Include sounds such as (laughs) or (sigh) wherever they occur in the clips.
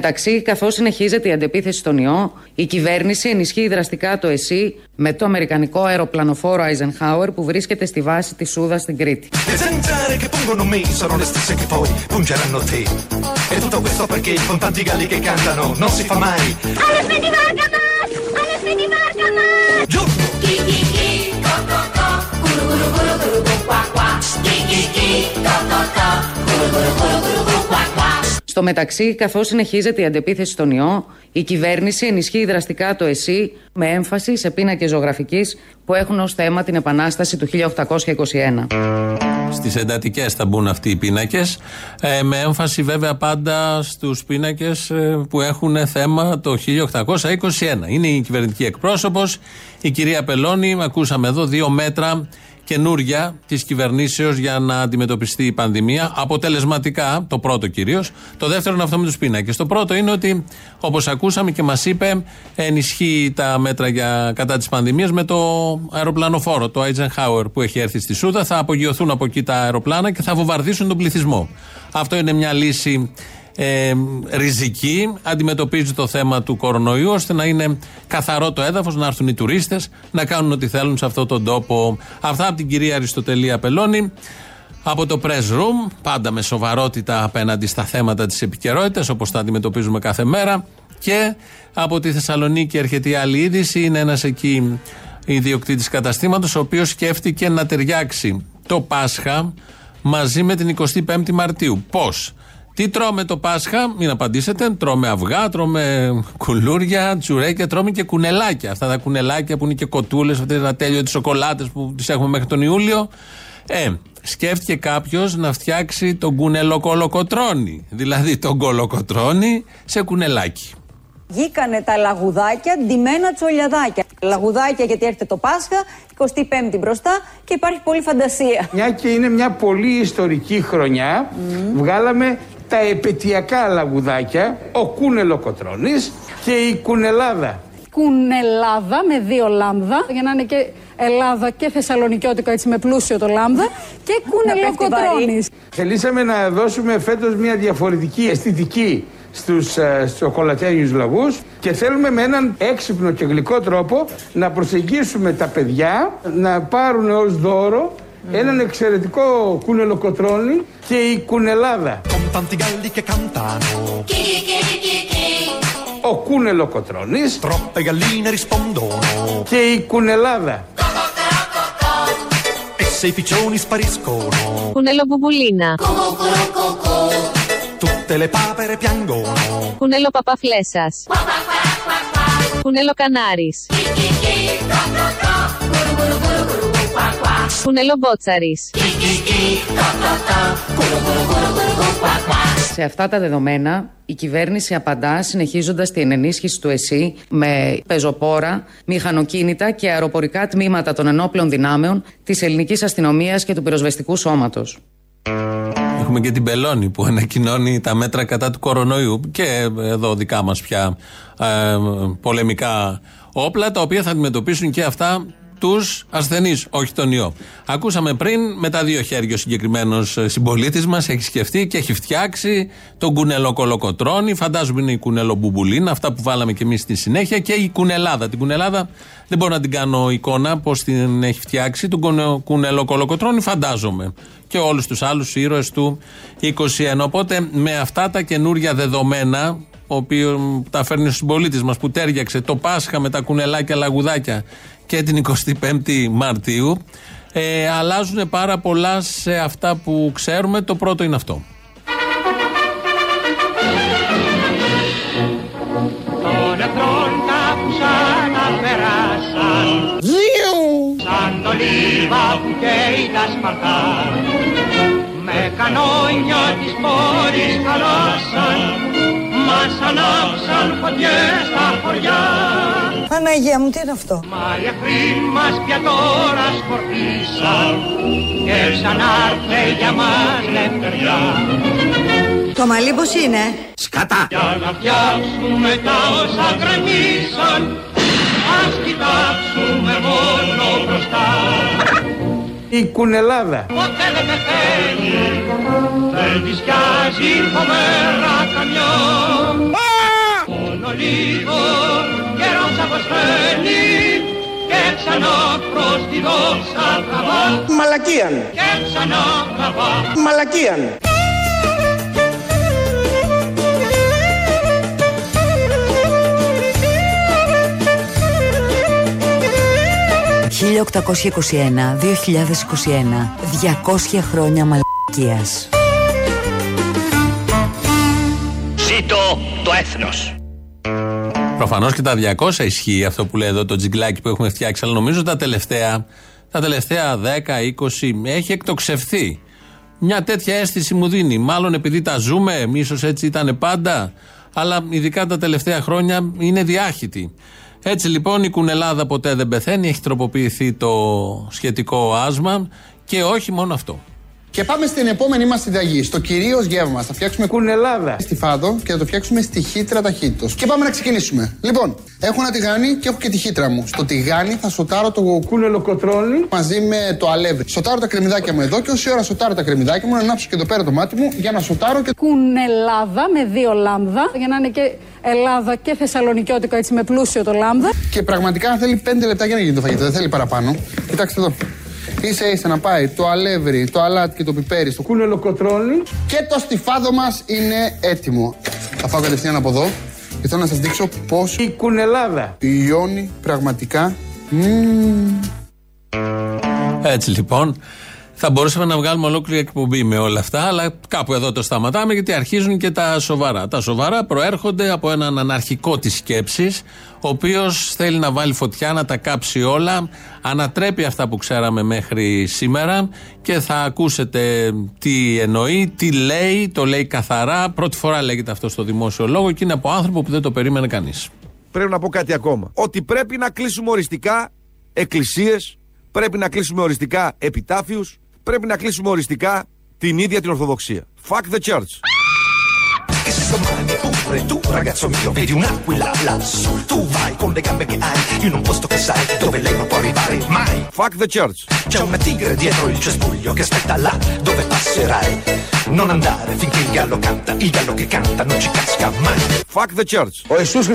μεταξύ, καθώς συνεχίζεται η αντεπίθεση στον ιό, η κυβέρνηση ενισχύει δραστικά το ΕΣΥ με το αμερικανικό αεροπλανοφόρο Eisenhower που βρίσκεται στη βάση της Σούδα στην Κρήτη. Le zanzare che pungono me sono le stesse che poi pungeranno te. E tutto questo perché con tanti galli che cantano non si fa mai. Αλεσπίτι βάρκα μας! Αλεσπίτι βάρκα μας! Giorno! Κι, κι, κι, κο, κο, κο, κουρου, κουρου, κουρου, κουρου, Στο μεταξύ, καθώς συνεχίζεται η αντεπίθεση στον ιό, η κυβέρνηση ενισχύει δραστικά το ΕΣΥ με έμφαση σε πίνακες ζωγραφικής που έχουν ως θέμα την Επανάσταση του 1821. Στις εντατικές θα μπουν αυτοί οι πίνακες. Ε, με έμφαση βέβαια πάντα στους πίνακες που έχουν θέμα το 1821. Είναι η κυβερνητική εκπρόσωπος, η κυρία Πελώνη. Ακούσαμε εδώ δύο μέτρα καινούρια της κυβερνήσεως για να αντιμετωπιστεί η πανδημία. Αποτελεσματικά, το πρώτο κυρίως. Το δεύτερο είναι αυτό με τους πίνακες. Το πρώτο είναι ότι, όπως ακούσαμε και μας είπε, ενισχύει τα μέτρα για, κατά της πανδημίας με το αεροπλανοφόρο, το Eisenhower που έχει έρθει στη Σούδα. Θα απογειωθούν από εκεί τα αεροπλάνα και θα βομβαρδίσουν τον πληθυσμό. Αυτό είναι μια λύση ε, ριζική, αντιμετωπίζει το θέμα του κορονοϊού ώστε να είναι καθαρό το έδαφος, να έρθουν οι τουρίστες, να κάνουν ό,τι θέλουν σε αυτόν τον τόπο. Αυτά από την κυρία Αριστοτελία Πελώνη. Από το press room, πάντα με σοβαρότητα απέναντι στα θέματα της επικαιρότητας, όπως τα αντιμετωπίζουμε κάθε μέρα. Και από τη Θεσσαλονίκη έρχεται η άλλη είδηση. Είναι ένας εκεί ιδιοκτήτης καταστήματος, ο οποίος σκέφτηκε να ταιριάξει το Πάσχα μαζί με την 25η Μαρτίου. Πώς; Τι τρώμε το Πάσχα, μην απαντήσετε. Τρώμε αυγά, τρώμε κουλούρια, τσουρέκια, τρώμε και κουνελάκια. Αυτά τα κουνελάκια που είναι και κοτούλες, αυτέ τα τέλειο τις σοκολάτες που τις έχουμε μέχρι τον Ιούλιο. Ε, σκέφτηκε κάποιος να φτιάξει τον κουνελοκολοκοτρόνι. Δηλαδή τον κολοκοτρόνι σε κουνελάκι. Βγήκανε τα λαγουδάκια ντυμένα τσολιαδάκια. Λαγουδάκια γιατί έρχεται το Πάσχα, 25η μπροστά και υπάρχει πολλή φαντασία. Μια και είναι μια πολύ ιστορική χρονιά, βγάλαμε τα επαιτειακά λαγουδάκια, ο Κούνελο Κοτρώνης και η Κουνελάδα. Κουνελάδα με δύο λάμδα για να είναι και Ελλάδα και Θεσσαλονικιώτικο έτσι με πλούσιο το λάμδα και κουνελοκοτρώνης. Θελήσαμε να δώσουμε φέτος μια διαφορετική αισθητική στους ε, σοκολατέριους λαγούς και θέλουμε με έναν έξυπνο και γλυκό τρόπο να προσεγγίσουμε τα παιδιά να πάρουν ως δώρο έναν εξαιρετικό κούνελο κοτρώνι και η κουνελάδα. Con tanti galli che cantano, Κι, κι, κι, κι, κι. Ο κούνελο κοτρώνης troppe galline rispondono. και η κουνελάδα. E se i piccioni spariscono, Κουνέλο μπουμπουλίνα. Κου, κουρου, κου, κου. tutte le papere piangono. Κουνέλο παπαφλέσας. Κουα, κουα, κουα. Σε αυτά τα δεδομένα, η κυβέρνηση απαντά συνεχίζοντας την ενίσχυση του ΕΣΥ με πεζοπόρα, μηχανοκίνητα και αεροπορικά τμήματα των ενόπλων δυνάμεων της ελληνικής αστυνομίας και του πυροσβεστικού σώματος. Έχουμε και την Πελώνη που ανακοινώνει τα μέτρα κατά του κορονοϊού και εδώ δικά μας πια ε, πολεμικά όπλα τα οποία θα αντιμετωπίσουν και αυτά τους ασθενείς, όχι τον ιό. Ακούσαμε πριν με τα δύο χέρια ο συγκεκριμένος συμπολίτης μας έχει σκεφτεί και έχει φτιάξει τον κουνελό κολοκοτρόνι. Φαντάζομαι είναι η κουνελό μπουμπουλίνα, αυτά που βάλαμε και εμείς στη συνέχεια και η κουνελάδα. Την κουνελάδα δεν μπορώ να την κάνω εικόνα πώς την έχει φτιάξει. Τον κουνε- κουνελό κολοκοτρόνι φαντάζομαι. Και όλους τους άλλους ήρωες του 21. Οπότε με αυτά τα καινούρια δεδομένα ο οποίο τα φέρνει ο συμπολίτης μας που τέριαξε το Πάσχα με τα κουνελάκια λαγουδάκια και την 25η Μαρτίου. Ε, αλλάζουν πάρα πολλά σε αυτά που ξέρουμε. Το πρώτο είναι αυτό. Των εχθρών τα πουσάνα περάσαν Σαν το λίβα που καίει τα σπαρτά Με κανόνια της πόλης καλάσαν Μας ανάψαν φωτιές στα χωριά Παναγία μου, τι είναι αυτό; Μα οι εχθροί μας πια τώρα σκορπίσαν Και ξανά έρθε για μας λευτεριά Το μαλλί πώς είναι; Για να φτιάξουμε τα όσα γκρεμίσαν Ας κοιτάξουμε μόνο μπροστά Η κουνελάδα. Ποτέ δεν πεθαίνει Δεν της πιάζει φοβέρα καμιά Μόνο λίγο καιρός αποσβαίνει Και ξανά προς τη δόξα τραβά Μαλακίαν. Και ξανά τραβά Μαλακίαν. 1821-2021 200 χρόνια μαλακίας Ζήτω το έθνος Προφανώς και τα 200 ισχύει αυτό που λέει εδώ το τζιγκλάκι που έχουμε φτιάξει, αλλά νομίζω τα τελευταία, τα τελευταία 10-20 έχει εκτοξευθεί. Μια τέτοια αίσθηση μου δίνει. Μάλλον επειδή τα ζούμε, ίσως έτσι ήταν πάντα, αλλά ειδικά τα τελευταία χρόνια είναι διάχυτη. Έτσι λοιπόν η κουνελάδα ποτέ δεν πεθαίνει, έχει τροποποιηθεί το σχετικό άσμα και όχι μόνο αυτό. Και πάμε στην επόμενη μας συνταγή, στο κυρίως γεύμα. Θα φτιάξουμε Κουνελάδα. στη φάδο και θα το φτιάξουμε στη χύτρα ταχύτητος. Και πάμε να ξεκινήσουμε. Λοιπόν, έχω ένα τηγάνι και έχω και τη χύτρα μου. Στο τηγάνι θα σοτάρω το Κούνελο κοτρώνει. μαζί με το αλεύρι. Σοτάρω τα κρεμμυδάκια μου εδώ και όση ώρα σοτάρω τα κρεμμυδάκια μου, να ανάψω και εδώ πέρα το μάτι μου για να σοτάρω και Κουνελάδα με δύο λάμδα, για να είναι και Ελλάδα και Θεσσαλονικιώτικο έτσι με πλούσιο το λάμδα. Και πραγματικά θέλει 5 λεπτά για να γίνει το φαγητό, δεν θέλει παραπάνω. Κοιτάξτε εδώ. Ίσα ίσα να πάει το αλεύρι, το αλάτι και το πιπέρι στο Κούνελο κοτρώνει. Και το στιφάδο μας είναι έτοιμο. Θα πάω κατευθείαν από εδώ και θέλω να σας δείξω πώς Η κουνελάδα. λιώνει πραγματικά. Μμμ. Έτσι λοιπόν, θα μπορούσαμε να βγάλουμε ολόκληρη εκπομπή με όλα αυτά, αλλά κάπου εδώ το σταματάμε γιατί αρχίζουν και τα σοβαρά. Τα σοβαρά προέρχονται από έναν αναρχικό της σκέψης, ο οποίος θέλει να βάλει φωτιά, να τα κάψει όλα, ανατρέπει αυτά που ξέραμε μέχρι σήμερα και θα ακούσετε τι εννοεί, τι λέει, το λέει καθαρά. Πρώτη φορά λέγεται αυτό στο δημόσιο λόγο και είναι από άνθρωπο που δεν το περίμενε κανείς. πρέπει να πω κάτι ακόμα. Ότι πρέπει να κλείσουμε οριστικά εκκλησίες, πρέπει να κλείσουμε οριστικά επιτάφιους, πρέπει να κλείσουμε οριστικά την ίδια την Ορθοδοξία. Fuck the church. Fuck the church. Fuck the church. Ο Ιησούς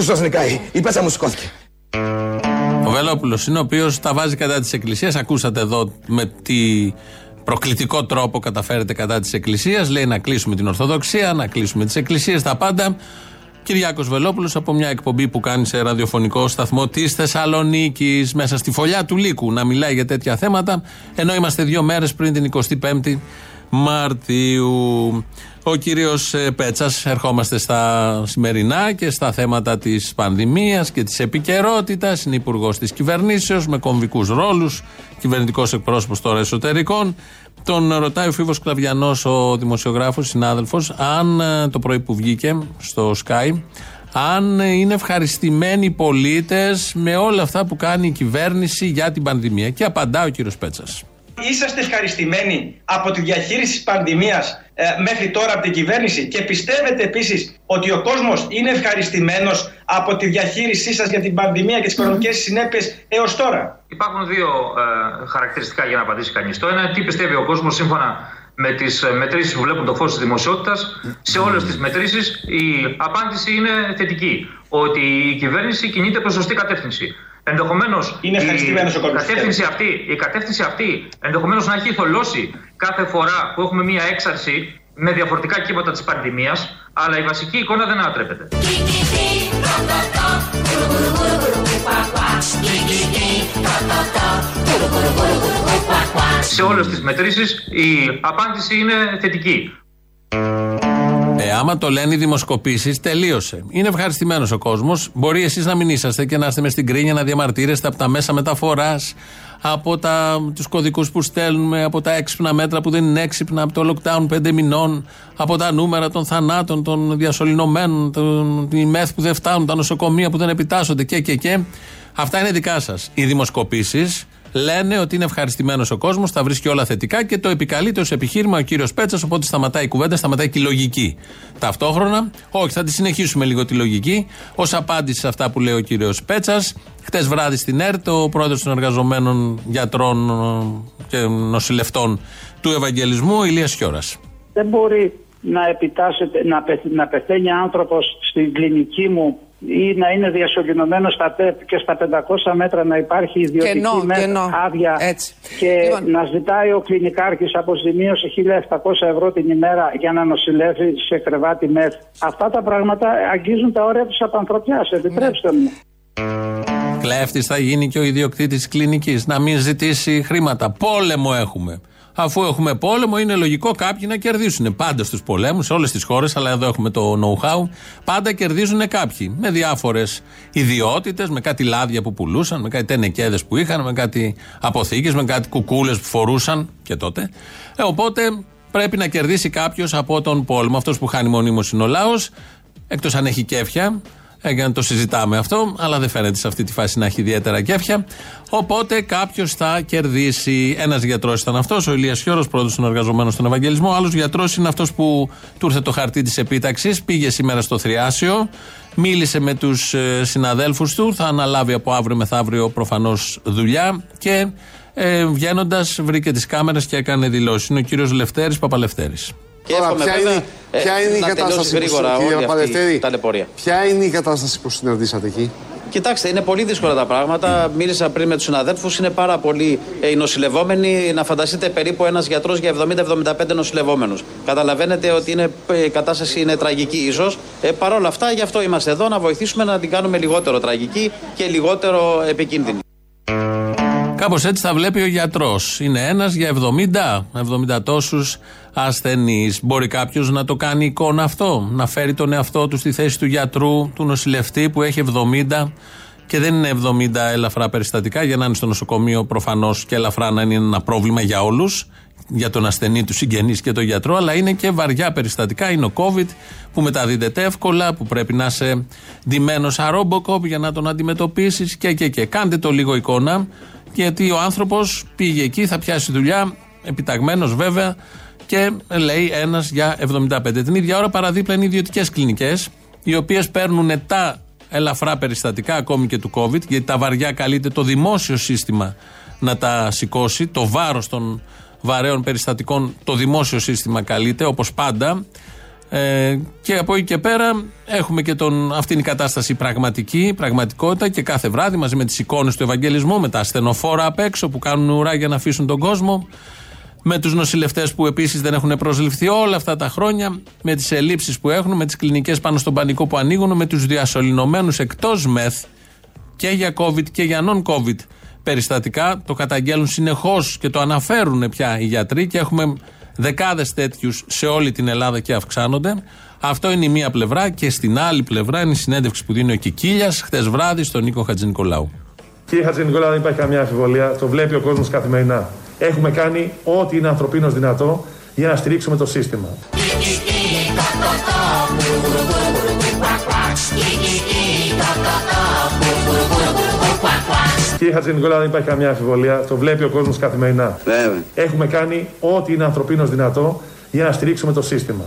είναι ο τα βάζει κατά της εκκλησίας. Ακούσατε εδώ με τι... Τη προκλητικό τρόπο καταφέρεται κατά της Εκκλησίας. Λέει να κλείσουμε την Ορθοδοξία, να κλείσουμε τις Εκκλησίες, τα πάντα. Κυριάκος Βελόπουλος από μια εκπομπή που κάνει σε ραδιοφωνικό σταθμό της Θεσσαλονίκης, μέσα στη φωλιά του Λύκου, να μιλάει για τέτοια θέματα, ενώ είμαστε δύο μέρες πριν την 25η Μαρτίου. Ο κύριος Πέτσας, ερχόμαστε στα σημερινά και στα θέματα της πανδημίας και της επικαιρότητας. Είναι υπουργός της κυβερνήσεως με κομβικούς ρόλους, κυβερνητικός εκπρόσωπος τώρα εσωτερικών. Τον ρωτάει ο Φίβος Κλαβιανός, ο δημοσιογράφος, συνάδελφος, αν ε, το πρωί που βγήκε στο Sky, αν ε, είναι ευχαριστημένοι οι πολίτες με όλα αυτά που κάνει η κυβέρνηση για την πανδημία. Και απαντά ο κύριος Πέτσας. Είσαστε ευχαριστημένοι από τη διαχείριση της πανδημίας ε, μέχρι τώρα από την κυβέρνηση; Και πιστεύετε επίσης ότι ο κόσμος είναι ευχαριστημένος από τη διαχείρισή σας για την πανδημία και τις οικονομικές συνέπειες έως τώρα; Υπάρχουν δύο ε, χαρακτηριστικά για να απαντήσει κανείς. Το ένα είναι τι πιστεύει ο κόσμος σύμφωνα με τις μετρήσεις που βλέπουν το φως της δημοσιότητας. Σε όλες τις μετρήσεις η απάντηση είναι θετική. Ότι η κυβέρνηση κινείται προς σωστή κατεύθυνση. Ενδεχομένως Είναι ευχαριστημένος ο κόσμος, η κατεύθυνση αυτή, η κατεύθυνση αυτή ενδεχομένως να έχει θολώσει κάθε φορά που έχουμε μία έξαρση με διαφορετικά κύματα της πανδημίας, αλλά η βασική εικόνα δεν ανατρέπεται. Σε όλες τις μετρήσεις η απάντηση είναι θετική. Ε, άμα το λένε οι δημοσκοπήσεις, τελείωσε. Είναι ευχαριστημένος ο κόσμος. Μπορεί εσείς να μην είσαστε και να είστε μες στην κρίνια να διαμαρτύρεστε από τα μέσα μεταφοράς, από τους κωδικούς που στέλνουμε, από τα έξυπνα μέτρα που δεν είναι έξυπνα, από το lockdown πέντε μηνών, από τα νούμερα των θανάτων, των διασωληνωμένων, των οι μεθ που δεν φτάνουν, τα νοσοκομεία που δεν επιτάσσονται και και και. Αυτά είναι δικά σας. Οι δημοσκοπήσεις Λένε ότι είναι ευχαριστημένος ο κόσμος, τα βρίσκει όλα θετικά και το επικαλείται ως επιχείρημα ο κύριος Πέτσας. Οπότε σταματάει η κουβέντα, σταματάει και η λογική. Ταυτόχρονα, όχι, θα τη συνεχίσουμε λίγο τη λογική. Ω απάντηση σε αυτά που λέει ο κύριος Πέτσας, χτες βράδυ στην ΕΡΤ, ο πρόεδρος των εργαζομένων γιατρών ε, και νοσηλευτών του Ευαγγελισμού, ο Ηλίας Χιώρας. Δεν μπορεί να επιτάσσεται, να, πε- να πεθαίνει άνθρωπος στην κλινική μου ή να είναι διασωληνωμένο στα ΤΕΠ και στα 500 μέτρα να υπάρχει ιδιωτική Κενό, μέτρα κενό. άδεια Έτσι. και Λοιπόν. να ζητάει ο κλινικάρχης αποζημίωση 1.700 ευρώ την ημέρα για να νοσηλεύει σε κρεβάτι μεθ. Αυτά τα πράγματα αγγίζουν τα όρια της απανθρωπιάς, επιτρέψτε μου. Κλέφτης θα γίνει και ο ιδιοκτήτης τη κλινικής. Να μην ζητήσει χρήματα. Πόλεμο έχουμε. Αφού έχουμε πόλεμο, είναι λογικό κάποιοι να κερδίσουν. Πάντα στους πολέμους, σε όλες τις χώρες, αλλά εδώ έχουμε το know-how. Πάντα κερδίζουν κάποιοι. Με διάφορες ιδιότητες, με κάτι λάδια που πουλούσαν, με κάτι τενεκέδες που είχαν, με κάτι αποθήκες, με κάτι κουκούλες που φορούσαν και τότε. Ε, οπότε πρέπει να κερδίσει κάποιος από τον πόλεμο. Αυτός που χάνει μονίμως είναι ο λαός, εκτός αν έχει κέφια. Ε, για να το συζητάμε αυτό, αλλά δεν φαίνεται σε αυτή τη φάση να έχει ιδιαίτερα κέφια. Οπότε κάποιος θα κερδίσει. Ένας γιατρός ήταν αυτός, ο Ηλίας Χιώρος, πρώτος των εργαζομένων στον Ευαγγελισμό. Ο άλλος γιατρός είναι αυτός που του ήρθε το χαρτί της επίταξης, πήγε σήμερα στο Θριάσιο, μίλησε με τους συναδέλφους του, θα αναλάβει από αύριο μεθαύριο προφανώς δουλειά και ε, βγαίνοντας βρήκε τις κάμερες και έκανε δηλώσεις. Είναι ο κύριος Λευτέρης Παπαλευτέρης. Και Τώρα, εύχομαι ποια βέβαια, είναι, ε, ποια είναι η να τελειώσει κατάσταση που, γρήγορα κύριε όλη αυτή Παπαδευτέρη, η ταλαιπωρία. ποια είναι η κατάσταση που συναντήσατε εκεί; Κοιτάξτε, είναι πολύ δύσκολα τα πράγματα. Μίλησα πριν με τους συναδέλφους. Είναι πάρα πολλοί ε, οι νοσηλευόμενοι. Να φανταστείτε περίπου ένας γιατρός για 70-75 νοσηλευόμενους. Καταλαβαίνετε ότι είναι, ε, η κατάσταση είναι τραγική, ίσως. Ε, Παρ' όλα αυτά, γι' αυτό είμαστε εδώ να βοηθήσουμε να την κάνουμε λιγότερο τραγική και λιγότερο επικίνδυνη. Κάπως έτσι θα βλέπει ο γιατρός. Είναι ένας για 70, 70 τόσους ασθενείς. Μπορεί κάποιος να το κάνει εικόνα αυτό, να φέρει τον εαυτό του στη θέση του γιατρού, του νοσηλευτή που έχει 70 και δεν είναι 70 ελαφρά περιστατικά για να είναι στο νοσοκομείο προφανώς και ελαφρά να είναι ένα πρόβλημα για όλους, για τον ασθενή, του συγγενείς και τον γιατρό, αλλά είναι και βαριά περιστατικά. Είναι ο COVID που μεταδίδεται εύκολα, που πρέπει να είσαι ντυμένος αρόμποκοπ για να τον αντιμετωπίσεις και, και, και. Κάντε το λίγο εικόνα, γιατί ο άνθρωπος πήγε εκεί, θα πιάσει δουλειά, επιταγμένος βέβαια, και λέει ένας για 75. Την ίδια ώρα παραδίπλα είναι ιδιωτικές κλινικές, οι οποίες παίρνουν τα ελαφρά περιστατικά ακόμη και του COVID, γιατί τα βαριά καλείται το δημόσιο σύστημα να τα σηκώσει. Το βάρος των βαρέων περιστατικών το δημόσιο σύστημα καλείται, όπως πάντα. Ε, και από εκεί και πέρα έχουμε και τον, αυτή είναι η κατάσταση πραγματική, πραγματικότητα και κάθε βράδυ μαζί με τις εικόνες του Ευαγγελισμού, με τα ασθενοφόρα απ' έξω που κάνουν ουρά για να αφήσουν τον κόσμο, με τους νοσηλευτές που επίσης δεν έχουν προσληφθεί όλα αυτά τα χρόνια, με τις ελλείψεις που έχουν, με τις κλινικές πάνω στον πανικό που ανοίγουν, με τους διασωληνωμένους εκτός μεθ και για COVID και για non-COVID περιστατικά. Το καταγγέλνουν συνεχώς και το αναφέρουν πια οι γιατροί και έχουμε δεκάδες τέτοιους σε όλη την Ελλάδα και αυξάνονται. Αυτό είναι η μία πλευρά και στην άλλη πλευρά είναι η συνέντευξη που δίνει ο Κικίλιας χτες βράδυ στον Νίκο Χατζηνικολάου. Κύριε Χατζηνικόλα, δεν υπάρχει καμία αμφιβολία. Το βλέπει ο κόσμος καθημερινά. Έχουμε κάνει ό,τι είναι ανθρωπίνως δυνατό για να στηρίξουμε το σύστημα. Κύριε Χατζηνικόλα, δεν υπάρχει καμία αμφιβολία. Το βλέπει ο κόσμος καθημερινά. Έχουμε κάνει ό,τι είναι ανθρωπίνως δυνατό για να στηρίξουμε το σύστημα.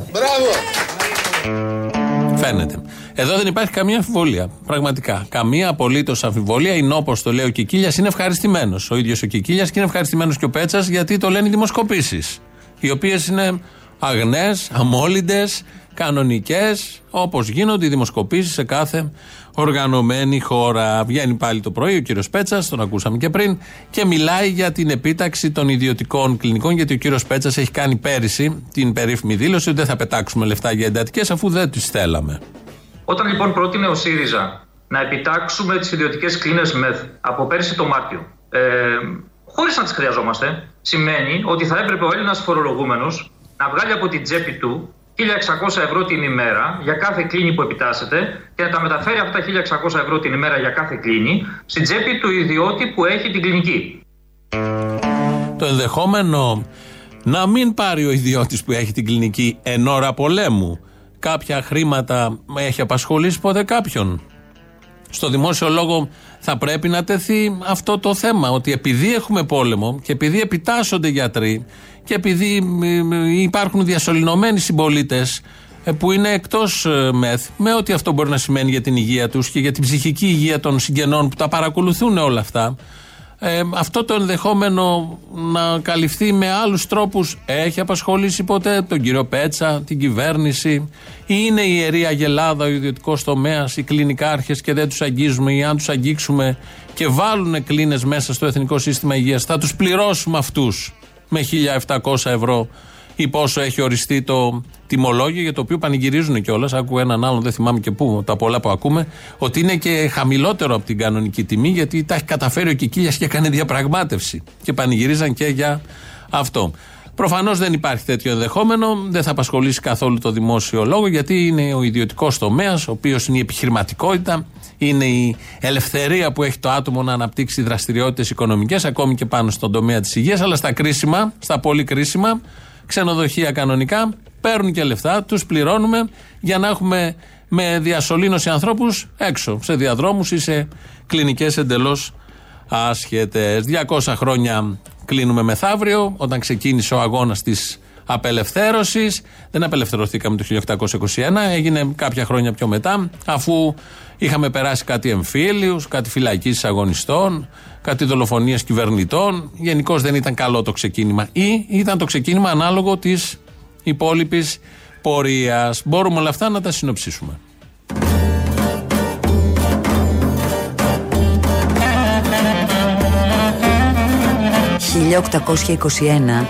Φαίνεται. Εδώ δεν υπάρχει καμία αμφιβολία. Πραγματικά. Καμία απολύτως αμφιβολία. Είναι όπω το λέει ο Κικίλιας, είναι ευχαριστημένος. Ο ίδιος ο Κικίλιας και είναι ευχαριστημένος και ο Πέτσας γιατί το λένε οι δημοσκοπήσεις. Οι οποίες είναι αγνές, αμόλυντες, κανονικές, όπως γίνονται οι δημοσκοπήσεις σε κάθε οργανωμένη χώρα. Βγαίνει πάλι το πρωί ο κύριος Πέτσας, τον ακούσαμε και πριν, και μιλάει για την επίταξη των ιδιωτικών κλινικών, γιατί ο κύριος Πέτσας έχει κάνει πέρυσι την περίφημη δήλωση ότι δεν θα πετάξουμε λεφτά για εντατικές αφού δεν τις θέλαμε. Όταν λοιπόν πρότεινε ο ΣΥΡΙΖΑ να επιτάξουμε τις ιδιωτικές κλίνες ΜΕΘ από πέρσι το Μάρτιο, ε, χωρίς να τις χρειαζόμαστε, σημαίνει ότι θα έπρεπε ο Έλληνας φορολογούμενος να βγάλει από την τσέπη του 1.600 ευρώ την ημέρα για κάθε κλίνη που επιτάσσεται και να τα μεταφέρει αυτά τα 1.600 ευρώ την ημέρα για κάθε κλίνη στην τσέπη του ιδιώτη που έχει την κλινική. Το ενδεχόμενο να μην πάρει ο ιδιώτης που έχει την κλινική εν ώρα πολέμου κάποια χρήματα έχει απασχολήσει ποτέ κάποιον. Στο δημόσιο λόγο θα πρέπει να τεθεί αυτό το θέμα. Ότι επειδή έχουμε πόλεμο και επειδή επιτάσσονται γιατροί και επειδή μ, μ, υπάρχουν διασωληνωμένοι συμπολίτες που είναι εκτός μεθ, με ό,τι αυτό μπορεί να σημαίνει για την υγεία τους και για την ψυχική υγεία των συγγενών που τα παρακολουθούν όλα αυτά. Ε, αυτό το ενδεχόμενο να καλυφθεί με άλλους τρόπους έχει απασχολήσει ποτέ τον κύριο Πέτσα, την κυβέρνηση; Ή είναι η ιερή αγελάδα, ο ιδιωτικός τομέας, οι κλινικάρχες και δεν τους αγγίζουμε; Ή αν τους αγγίξουμε και βάλουν κλίνες μέσα στο Εθνικό Σύστημα Υγείας θα τους πληρώσουμε αυτούς; Με 1.700 ευρώ ή πόσο έχει οριστεί το τιμολόγιο για το οποίο πανηγυρίζουν κιόλας. Άκουγα έναν άλλον, δεν θυμάμαι και πού, τα πολλά που ακούμε, ότι είναι και χαμηλότερο από την κανονική τιμή γιατί τα έχει καταφέρει ο Κικίλιας και έκανε διαπραγμάτευση. Και πανηγυρίζαν και για αυτό. Προφανώς δεν υπάρχει τέτοιο ενδεχόμενο, δεν θα απασχολήσει καθόλου το δημόσιο λόγο γιατί είναι ο ιδιωτικός τομέας, ο οποίος είναι η επιχειρηματικότητα, είναι η ελευθερία που έχει το άτομο να αναπτύξει δραστηριότητες οικονομικές, ακόμη και πάνω στον τομέα της υγείας, αλλά στα κρίσιμα, στα πολύ κρίσιμα, ξενοδοχεία κανονικά, παίρνουν και λεφτά, τους πληρώνουμε για να έχουμε με διασωλήνωση ανθρώπους έξω, σε διαδρόμους ή σε κλινικές εντελώς άσχετες. 200 χρόνια κλείνουμε μεθαύριο, όταν ξεκίνησε ο αγώνας της απελευθέρωσης. Δεν απελευθερωθήκαμε το 1821, έγινε κάποια χρόνια πιο μετά, αφού είχαμε περάσει κάτι εμφύλιους, κάτι φυλακίσεις αγωνιστών, κάτι δολοφονίες κυβερνητών. Γενικώς δεν ήταν καλό το ξεκίνημα. Ή ήταν το ξεκίνημα ανάλογο της υπόλοιπης πορείας. Μπορούμε όλα αυτά να τα συνοψίσουμε. 1821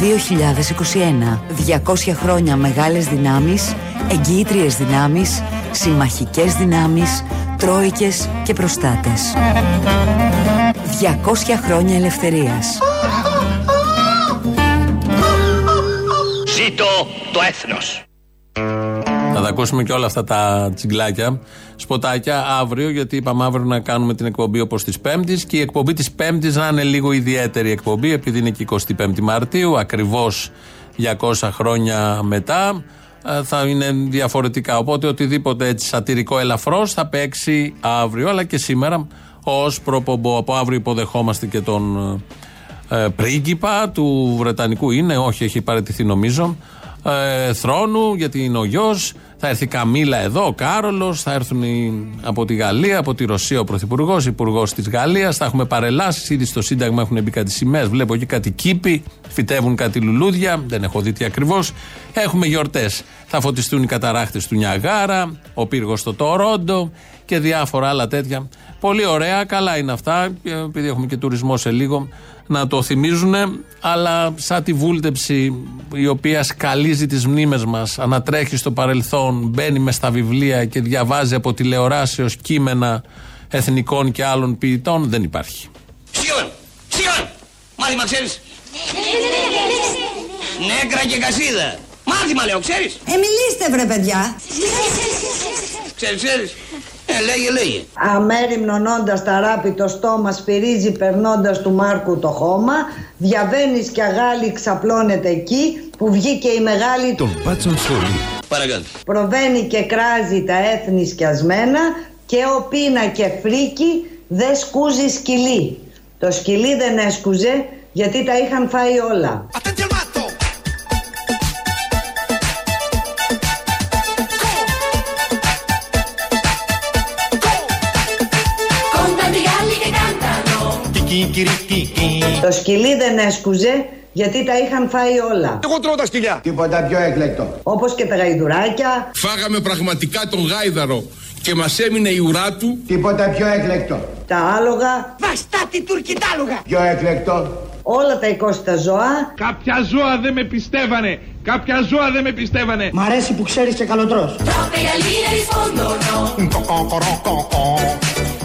2021 200 χρόνια μεγάλες δυνάμεις, εγγυήτριες δυνάμεις, συμμαχικές δυνάμεις, τρόικες και προστάτες. 200 χρόνια ελευθερίας. Ζήτω το έθνος. Θα τα ακούσουμε και όλα αυτά τα τσιγκλάκια, σποτάκια αύριο, γιατί είπαμε αύριο να κάνουμε την εκπομπή όπως της Πέμπτης και η εκπομπή της Πέμπτης να είναι λίγο ιδιαίτερη εκπομπή, επειδή είναι και 25η Μαρτίου, ακριβώς 200 χρόνια μετά. ε, Θα είναι διαφορετικά. Οπότε οτιδήποτε έτσι σατυρικό ελαφρώς θα παίξει αύριο, αλλά και σήμερα ως προπομπό. Από αύριο υποδεχόμαστε και τον ε, πρίγκιπα του Βρετανικού είναι, όχι, έχει παραιτηθεί νομίζω ε, θρόνου, γιατί είναι ο γιος. Θα έρθει η Καμίλα εδώ, ο Κάρολος. Θα έρθουν οι, από τη Γαλλία, από τη Ρωσία ο Πρωθυπουργός, Υπουργός της Γαλλίας. Θα έχουμε παρελάσεις. Ήδη στο Σύνταγμα έχουν μπει κάτι σημαίες. Βλέπω εκεί κάτι κήποι. Φυτεύουν κάτι λουλούδια. Δεν έχω δει τι ακριβώς. Έχουμε γιορτές. Θα φωτιστούν οι καταράχτες του Νιαγάρα, ο πύργος στο Τορόντο και διάφορα άλλα τέτοια. Πολύ ωραία, καλά είναι αυτά. ε, Επειδή έχουμε και τουρισμό σε λίγο, να το θυμίζουν, αλλά σαν τη βούλτεψη η οποία σκαλίζει τις μνήμες μας, ανατρέχει στο παρελθόν, μπαίνει μες στα βιβλία και διαβάζει από τηλεοράσεως κείμενα εθνικών και άλλων ποιητών, δεν υπάρχει. Σιόν! Σιόν! Μάθημα ξέρεις; Νέκρα και κασίδα. Μάθημα λέω, ξέρεις; Ε, μιλήστε βρε παιδιά. Ξέρεις, ξέρεις. Ε, λέγε, λέγε. Αμέριμνον όντας τα ράπη το στόμα σφυρίζει περνώντας του Μάρκου το χώμα Διαβαίνεις και αγάλη ξαπλώνεται εκεί που βγήκε η μεγάλη Τον Πάτσον Σχολή. Παρακάτω. Προβαίνει και κράζει τα έθνη σκιασμένα και ο πίνα και φρίκι δεν σκούζει σκυλί Το σκυλί δεν έσκουζε γιατί τα είχαν φάει όλα Το σκυλί δεν έσκουζε γιατί τα είχαν φάει όλα Εγώ τρώω τα σκυλιά. Τίποτα πιο έκλεκτο Όπως και τα γαϊδουράκια Φάγαμε πραγματικά τον γάιδαρο και μας έμεινε η ουρά του. Τίποτα πιο έκλεκτο. Τα άλογα. Βαστάτη τουρκιτάλογα. Πιο έκλεκτο. Όλα τα οικόσιτα ζώα. Κάποια ζώα δεν με πιστεύανε. Κάποια ζώα δεν με πιστεύανε. Μ' αρέσει που ξέρεις και καλοτρός.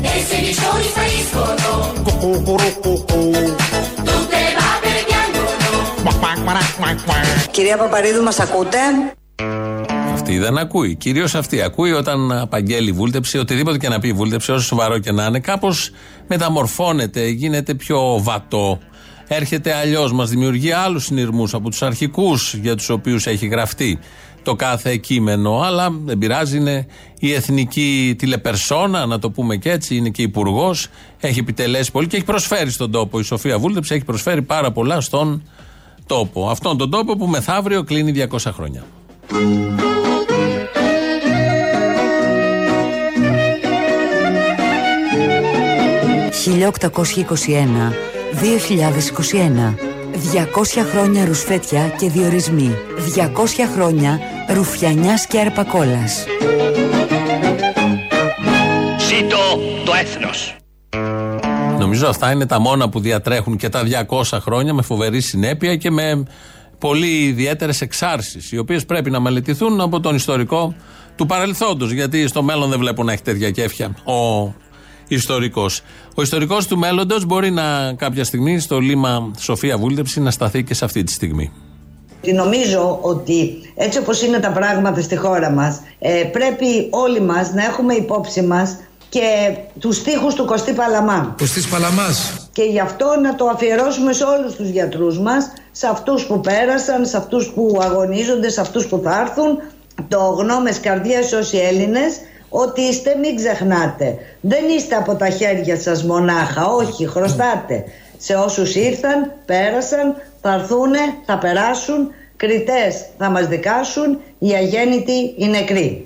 Troppe galline rispondono. E i sedicioni spariscono. Tutte le papere piangono. Κυρία Παπαρίδου μας ακούτε; Αυτή δεν ακούει. Κυρίως αυτή ακούει όταν απαγγέλει βούλτεψη, οτιδήποτε και να πει βούλτεψη, όσο σοβαρό και να είναι, κάπως μεταμορφώνεται, γίνεται πιο βατό. Έρχεται αλλιώς, μας δημιουργεί άλλους συνειρμούς από τους αρχικούς για τους οποίους έχει γραφτεί. Το κάθε κείμενο. Αλλά δεν πειράζει, είναι η εθνική τηλεπερσόνα, να το πούμε και έτσι, είναι και υπουργός. Έχει επιτελέσει πολύ και έχει προσφέρει στον τόπο. Η Σοφία Βούλτεψη έχει προσφέρει πάρα πολλά στον τόπο. Αυτόν τον τόπο που μεθαύριο κλείνει 200 χρόνια. 1821 2021 200 χρόνια ρουσφέτια και διορισμοί 200 χρόνια ρουφιανιάς και αρπακόλας Ζήτω το έθνος. Νομίζω αυτά είναι τα μόνα που διατρέχουν και τα 200 χρόνια με φοβερή συνέπεια και με πολύ ιδιαίτερες εξάρσεις, οι οποίες πρέπει να μελετηθούν από τον ιστορικό του παρελθόντος. Γιατί στο μέλλον δεν βλέπω να έχει τέτοια κέφια ο ιστορικός. Ο ιστορικός του μέλλοντος μπορεί να κάποια στιγμή στο λίμα Σοφία Βούλτεψη να σταθεί και σε αυτή τη στιγμή. Και νομίζω ότι έτσι όπως είναι τα πράγματα στη χώρα μας ε, πρέπει όλοι μας να έχουμε υπόψη μας και τους στίχους του Κωστή Παλαμά. Κωστής Παλαμάς. Και γι' αυτό να το αφιερώσουμε σε όλους τους γιατρούς μας, σε αυτούς που πέρασαν, σε αυτούς που αγωνίζονται, σε αυτούς που θα έρθουν. Το γνώμες καρδίας όσοι Έλληνες, ότι είστε μην ξεχνάτε. Δεν είστε από τα χέρια σας μονάχα, όχι, χρωστάτε. Σε όσους ήρθαν, πέρασαν, θα έρθουνε, θα περάσουν, κριτές θα μας δικάσουν, οι αγέννητοι, οι νεκροί.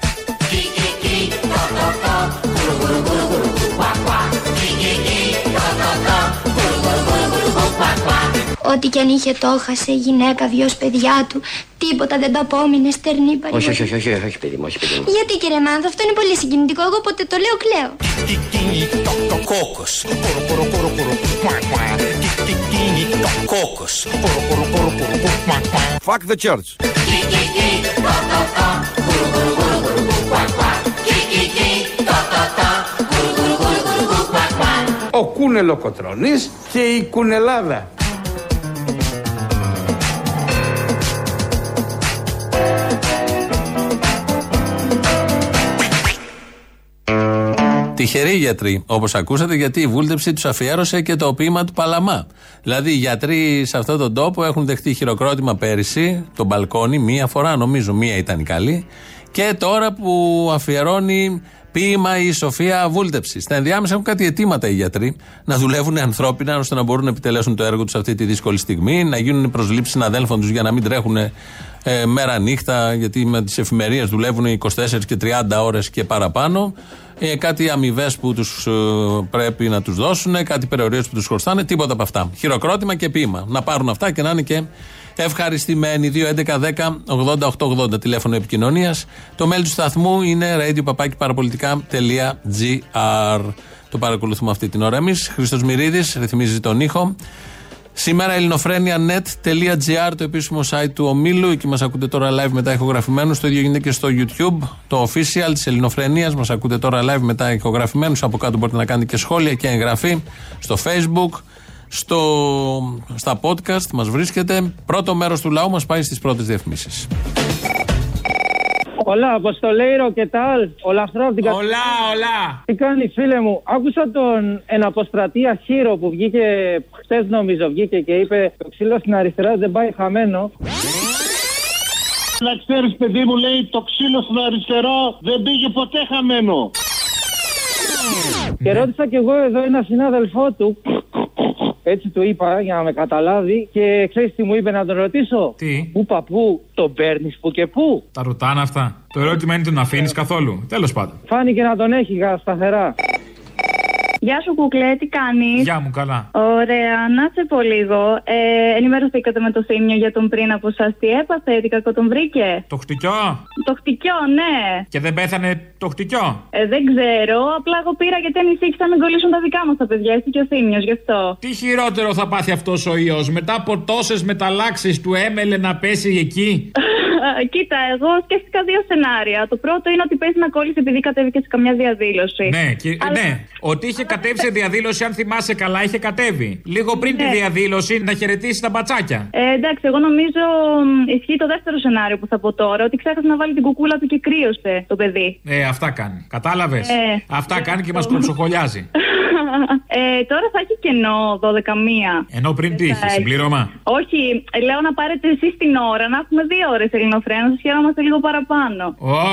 Ό,τι κι αν είχε το έχασε, η γυναίκα, δυο παιδιά του. Τίποτα δεν το απόμεινε, στερνή παρή. Όχι, όχι, όχι, όχι, όχι, παιδί μου, όχι, παιδί μου. Γιατί κύριε Μάνθα, αυτό είναι πολύ συγκινητικό. Εγώ ποτέ το λέω, κλαίω. Κόκος. Κόκος. Fuck the church. Ο Κούνελο Κοτρώνης και η Κουνελάδα. Τυχεροί γιατροί, όπως ακούσατε, γιατί η βούλτεψη τους αφιέρωσε και το ποίημα του Παλαμά. Δηλαδή, οι γιατροί σε αυτόν τον τόπο έχουν δεχτεί χειροκρότημα πέρυσι, τον μπαλκόνι, μία φορά, νομίζω, μία ήταν η καλή. Και τώρα που αφιερώνει ποίημα η Σοφία Βούλτεψη. Στα ενδιάμεσα έχουν κάτι αιτήματα οι γιατροί να δουλεύουν ανθρώπινα ώστε να μπορούν να επιτελέσουν το έργο τους αυτή τη δύσκολη στιγμή, να γίνουν προσλήψεις συναδέλφων τους για να μην τρέχουν ε, μέρα νύχτα, γιατί με τις εφημερίες δουλεύουν 24 και 30 ώρες και παραπάνω. Ε, κάτι αμοιβές που τους, ε, πρέπει να τους δώσουν, κάτι περιορίες που τους χρωστάνε, τίποτα από αυτά. Χειροκρότημα και ποίημα. Να πάρουν αυτά και να είναι και ευχαριστημένοι. 2.11.10.80.880 τηλέφωνο επικοινωνίας. Το mail του σταθμού είναι radio.papakiparapolitica.gr. Το παρακολουθούμε αυτή την ώρα εμεί. Χρήστο Μυρίδη ρυθμίζει τον ήχο. Σήμερα ελληνοφρένια.net.gr το επίσημο site του ομίλου. Εκεί μας ακούτε τώρα live μετά ηχογραφημένους. Το ίδιο γίνεται και στο YouTube, το official της Ελληνοφρενία. Μας ακούτε τώρα live μετά ηχογραφημένους. Από κάτω μπορείτε να κάνετε και σχόλια και εγγραφή στο Facebook. Στο, στα podcast μας βρίσκεται. Πρώτο μέρος του λαού μας πάει στις πρώτες διαφημίσεις. Ολά, Αποστολέιρο και τάλ. Ολαφρό από την Ολά, ολά. Τι κάνει, φίλε μου. Άκουσα τον εναποστρατεία Χείρο που βγήκε χτε, νομίζω, βγήκε και είπε: Το ξύλος στην αριστερά δεν πάει χαμένο. Να ξέρεις, παιδί μου, λέει το ξύλο στον αριστερό δεν πήγε ποτέ χαμένο. Και ρώτησα κι εγώ εδώ ένα συνάδελφό του. Έτσι του είπα για να με καταλάβει και ξέρεις τι μου είπε να τον ρωτήσω; Τι; Πού παππού τον παίρνεις που και πού; Τα ρωτάνε αυτά. Το ερώτημα είναι τον αφήνεις καθόλου; Τέλος πάντων. Φάνηκε να τον έχει γα- σταθερά. Γεια σου, κουκλέ, τι κάνεις; Γεια μου, καλά. Ωραία, να σε πω λίγο. Ε, ενημερωθήκατε με το θύμιο για τον πριν από εσά. Τι έπαθε, τι κακό τον βρήκε; Το χτυκιό. Το χτυκιό, ναι. Και δεν πέθανε το χτυκιό. Ε, δεν ξέρω. Απλά εγώ πήρα γιατί ανησύχησα να μην κολλήσουν τα δικά μας τα παιδιά. Εσύ και ο θύμιος, γι' αυτό. Τι χειρότερο θα πάθει αυτός ο ιός μετά από τόσες μεταλλάξεις του έμελε να πέσει εκεί; (laughs) Κοίτα, εγώ σκέφτηκα δύο σενάρια. Το πρώτο είναι ότι παίζει να κόλλησε επειδή κατέβηκε σε καμιά διαδήλωση. Ναι, και, ναι, ότι είχε κατέβει σε διαδήλωση, αν θυμάσαι καλά, είχε κατέβει. Λίγο πριν τη διαδήλωση να χαιρετήσει τα μπατσάκια. Ε, εντάξει, εγώ νομίζω μ, ισχύει το δεύτερο σενάριο που θα πω τώρα. Ότι ξέχασε να βάλει την κουκούλα του και κρύωσε το παιδί. Ε, αυτά κάνει. Κατάλαβες; Ε, αυτά ε, κάνει και μας αυτό. (laughs) κοψοχολιάζει. ε, τώρα θα έχει κενό 12 Ενώ πριν τι είχε, Ε, συμπλήρωμα; Όχι, λέω να πάρετε εσείς την ώρα, να έχουμε δύο ώρες ελληνοφρένα, να σας χαιρόμαστε λίγο παραπάνω.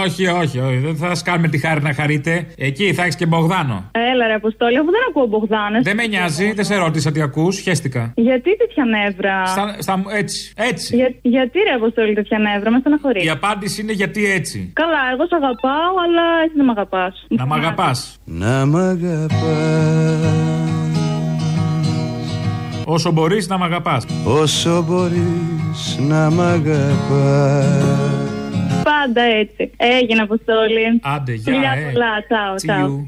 Όχι, όχι, όχι. Δεν θα σας κάνουμε τη χάρη να χαρείτε. Εκεί θα έχεις και Μπογδάνο. Έλα ρε Αποστόλη, αφού δεν ακούω Μπογδάνες. Δεν με νοιάζει, δεν σε ρώτησα τι ακούς, χαίστηκα. Γιατί τέτοια νεύρα; Στα, στα, έτσι, έτσι. Για, γιατί ρε Αποστόλη τέτοια νεύρα, με στεναχωρείς. Η απάντηση είναι γιατί έτσι. Καλά, εγώ σε αγαπάω, αλλά εσύ δεν με αγαπάς. Να μ' αγαπάς. Να μ' Όσο μπορείς να μ' αγαπάς. Όσο μπορείς να μ' αγαπάς Πάντα έτσι. Έγινε Αποστόλη. Άντε, γεια, Φιλιά ε. πολλά, τσάω, τσάω.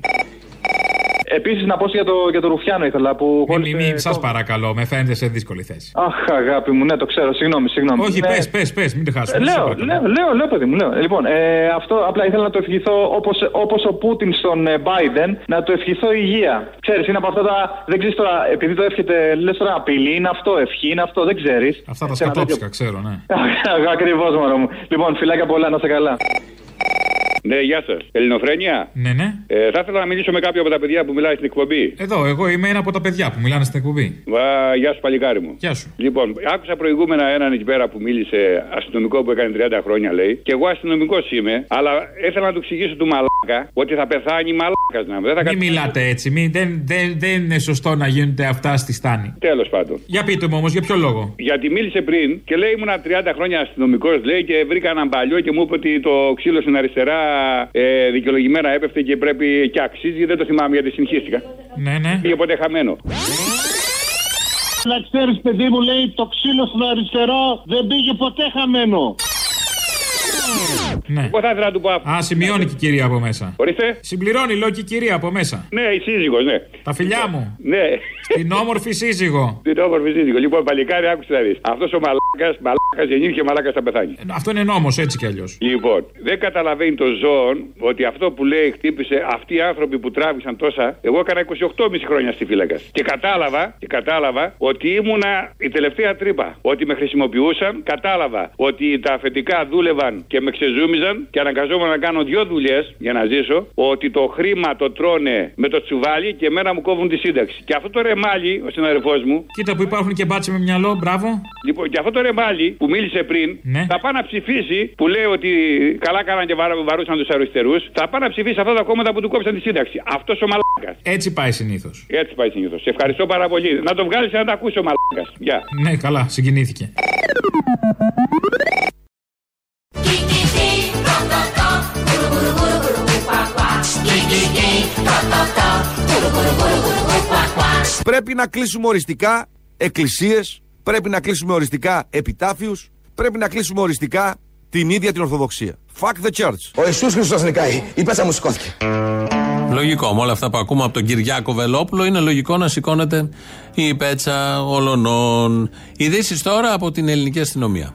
Επίσης να πω για, το, για το Ρουφιάνο ήθελα που. Μη, χώρισε μη, μη, σας το- παρακαλώ, με φαίνεται σε δύσκολη θέση. Αχ, αγάπη μου, ναι, το ξέρω, συγγνώμη, συγγνώμη. Όχι, Ναι. πες, πες, πες, μην τη Ε, χάσουμε. σε Λέω, παρακαλώ. λέω, λέω, λέω, παιδί μου, λέω. Λοιπόν, ε, αυτό απλά ήθελα να το ευχηθώ όπως, όπως ο Πούτιν στον ε, Biden, να το ευχηθώ υγεία. Ξέρεις, είναι από αυτά τα. Δεν ξέρεις τώρα, επειδή το εύχεται, λες τώρα απειλή, είναι αυτό, ευχή, είναι αυτό, δεν ξέρεις. Αυτά τα σκατόψικα, ξέρω, ναι. (laughs) Ακριβώς, μωρό μου. Λοιπόν, φιλάκια πολλά, να είστε καλά. Ναι, γεια σας. Ελληνοφρένια. Ναι, ναι. Ε, θα ήθελα να μιλήσω με κάποιο από τα παιδιά που μιλάει στην εκπομπή. Εδώ, εγώ είμαι ένα από τα παιδιά που μιλάνε στην εκπομπή. Βα, γεια σου, παλικάρι μου. Γεια σου. Λοιπόν, άκουσα προηγούμενα έναν εκεί πέρα που μίλησε αστυνομικό που έκανε 30 χρόνια, λέει. Και εγώ αστυνομικός είμαι, αλλά ήθελα να του εξηγήσω του μαλάκα ότι θα πεθάνει μαλάκας να είμαι. Δεν θα Μην κα- μιλάτε έτσι, μην, δεν, δεν, δεν είναι σωστό να γίνονται αυτά στη στάνη. Τέλος πάντων. Για πείτε μου όμως, για ποιο λόγο; Γιατί μίλησε πριν και λέει ήμουνα 30 χρόνια αστυνομικός, λέει και βρήκα έναν παλιό και μου είπε ότι το ξύλο στην αριστερά ε, δικαιολογημένα έπεφτε και πρέπει και αξίζει. Δεν το θυμάμαι γιατί συγχύστηκα. Ναι, ναι. Πήγε ποτέ χαμένο. Να ξέρεις παιδί μου λέει το ξύλο στον αριστερό δεν πήγε ποτέ χαμένο. Ναι. Εγώ θα ήθελα να του πω αυτό. Α, σημειώνει και η κυρία από μέσα. Ορίστε. Συμπληρώνει, λέω και η κυρία από μέσα. Ναι, η σύζυγος, ναι. Τα φιλιά μου. Ναι. Την όμορφη σύζυγο. Την όμορφη σύζυγο. Λοιπόν, παλικάρι, άκουσε να δεις. Αυτός ο μαλάκας, μαλάκας γεννήθηκε και μαλάκας θα πεθάνει. Αυτό είναι νόμος έτσι κι αλλιώς. Λοιπόν, δεν καταλαβαίνει το ζώον ότι αυτό που λέει χτύπησε αυτοί οι άνθρωποι που τράβηξαν τόσα. Εγώ έκανα 28,5 χρόνια στη φύλακα. Και κατάλαβα, και κατάλαβα ότι ήμουνα η τελευταία τρύπα. Ότι με χρησιμοποιούσαν, κατάλαβα ότι τα αφεντικά δούλευαν και με ξεζούμιζαν και αναγκαζόμουν να κάνω δύο δουλειές για να ζήσω. Ότι το χρήμα το τρώνε με το τσουβάλι και εμένα μου κόβουν τη σύνταξη. Και αυτό το ρεμάλι, ο συναδελφός μου, Κοίτα που υπάρχουν και μπάτσε με μυαλό, μπράβο. Λοιπόν, και αυτό το ρεμάλι που μίλησε πριν Ναι. θα πάει να ψηφίσει, που λέει ότι καλά κάναν και βαρ- βαρούσαν τους αριστερούς, θα πάει να ψηφίσει αυτά τα κόμματα που του κόψαν τη σύνταξη. Αυτός ο μαλάκας. Έτσι πάει συνήθως. Έτσι πάει συνήθως. Σε ευχαριστώ πάρα πολύ. Να το βγάλεις να το ακούσει ο μαλάκας. Γεια. Ναι, καλά, συγκινήθηκε. Πρέπει να κλείσουμε οριστικά εκκλησίες, πρέπει να κλείσουμε οριστικά επιτάφιους, πρέπει να κλείσουμε οριστικά την ίδια την Ορθοδοξία. Fuck the church. Ο Ιησούς Χριστός νικάει. Η πέτσα μου σηκώθηκε. Λογικό. Με όλα αυτά που ακούμε από τον Κυριάκο Βελόπουλο, είναι λογικό να σηκώνεται η πέτσα ολονών. Ειδήσεις τώρα από την ελληνική αστυνομία.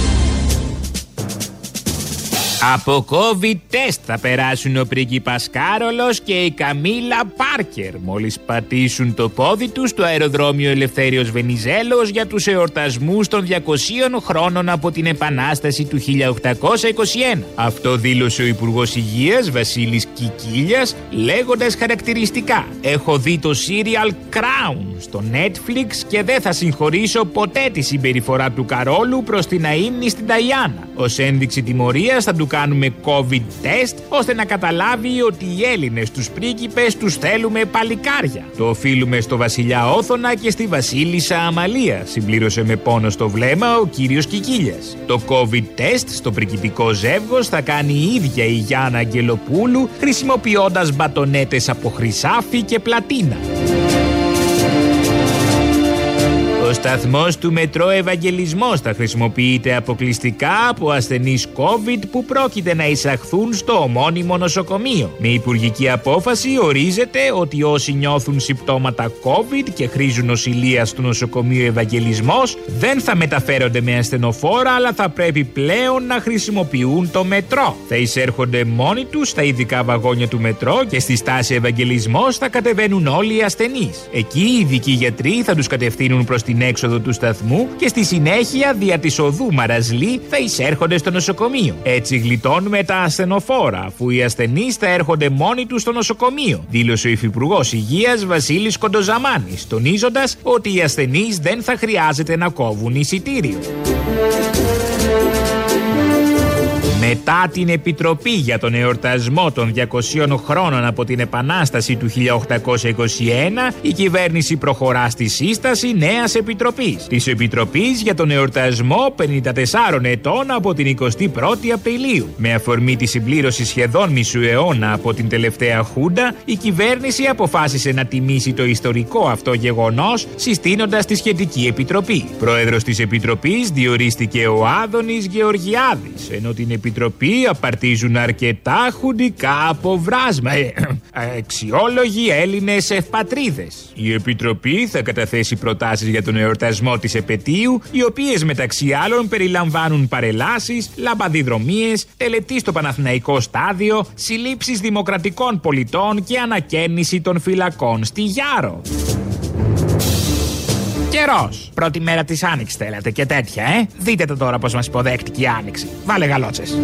Από COVID test θα περάσουν ο πρίγκιπας Κάρολος και η Καμίλα Πάρκερ μόλις πατήσουν το πόδι τους στο αεροδρόμιο Ελευθέριος Βενιζέλος για τους εορτασμούς των 200 χρόνων από την Επανάσταση του 1821. Αυτό δήλωσε ο Υπουργός Υγείας Βασίλης Κικίλιας λέγοντας χαρακτηριστικά «Έχω δει το serial Crown στο Netflix και δεν θα συγχωρήσω ποτέ τη συμπεριφορά του Καρόλου προς την αείμνη στην Ταϊάννα. Ως ένδειξη τιμωρίας θα του κάνουμε COVID test ώστε να καταλάβει ότι οι Έλληνες τους πρίγκιπες τους θέλουμε παλικάρια. Το οφείλουμε στο βασιλιά Όθωνα και στη βασίλισσα Αμαλία, συμπλήρωσε με πόνο στο βλέμμα ο κύριος Κικίλιας. Το COVID test στο πριγκιπικό ζεύγος θα κάνει η ίδια η Γιάννα Αγγελοπούλου χρησιμοποιώντας μπατονέτες από χρυσάφι και πλατίνα. Ο σταθμός του Μετρό Ευαγγελισμός θα χρησιμοποιείται αποκλειστικά από ασθενείς COVID που πρόκειται να εισαχθούν στο ομώνυμο νοσοκομείο. Με υπουργική απόφαση ορίζεται ότι όσοι νιώθουν συμπτώματα COVID και χρήζουν νοσηλεία στο νοσοκομείο Ευαγγελισμός δεν θα μεταφέρονται με ασθενοφόρα αλλά θα πρέπει πλέον να χρησιμοποιούν το μετρό. Θα εισέρχονται μόνοι τους στα ειδικά βαγόνια του μετρό και στη στάση Ευαγγελισμός θα κατεβαίνουν όλοι οι ασθενείς. Εκεί οι ειδικοί γιατροί θα τους κατευθύνουν προς την την έξοδο του σταθμού και στη συνέχεια δια της οδού Μαραζλή θα εισέρχονται στο νοσοκομείο. Έτσι γλιτώνουμε τα ασθενοφόρα, αφού οι ασθενείς θα έρχονται μόνοι τους στο νοσοκομείο, δήλωσε ο Υφυπουργός Υγείας Βασίλης Κοντοζαμάνης, τονίζοντας ότι οι ασθενείς δεν θα χρειάζεται να κόβουν εισιτήριο. Μετά την Επιτροπή για τον εορτασμό των 200 χρόνων από την Επανάσταση του 1821, η κυβέρνηση προχωρά στη σύσταση νέας επιτροπής. Της Επιτροπής για τον εορτασμό 54 ετών από την 21η Απριλίου. Με αφορμή τη συμπλήρωση σχεδόν μισού αιώνα από την τελευταία Χούντα, η κυβέρνηση αποφάσισε να τιμήσει το ιστορικό αυτό γεγονός, συστήνοντας τη σχετική επιτροπή. Πρόεδρος της Επιτροπής διορίστηκε ο Άδωνης Γεωργιάδης, ενώ την Επιτροπή απαρτίζουν αρκετά χουντικά αποβράσμα. Ε, αξιόλογοι Έλληνες ευπατρίδες. Η Επιτροπή θα καταθέσει προτάσεις για τον εορτασμό της επαιτίου, οι οποίες μεταξύ άλλων περιλαμβάνουν παρελάσεις, λαμπαδιδρομίες, τελετή στο Παναθηναϊκό στάδιο, συλλήψεις δημοκρατικών πολιτών και ανακαίνιση των φυλακών στη Γιάρο. Καιρός. Πρώτη μέρα της Άνοιξης θέλατε και τέτοια, ε; Δείτε το τώρα πώς μας υποδέχτηκε η Άνοιξη. Βάλε γαλότσες.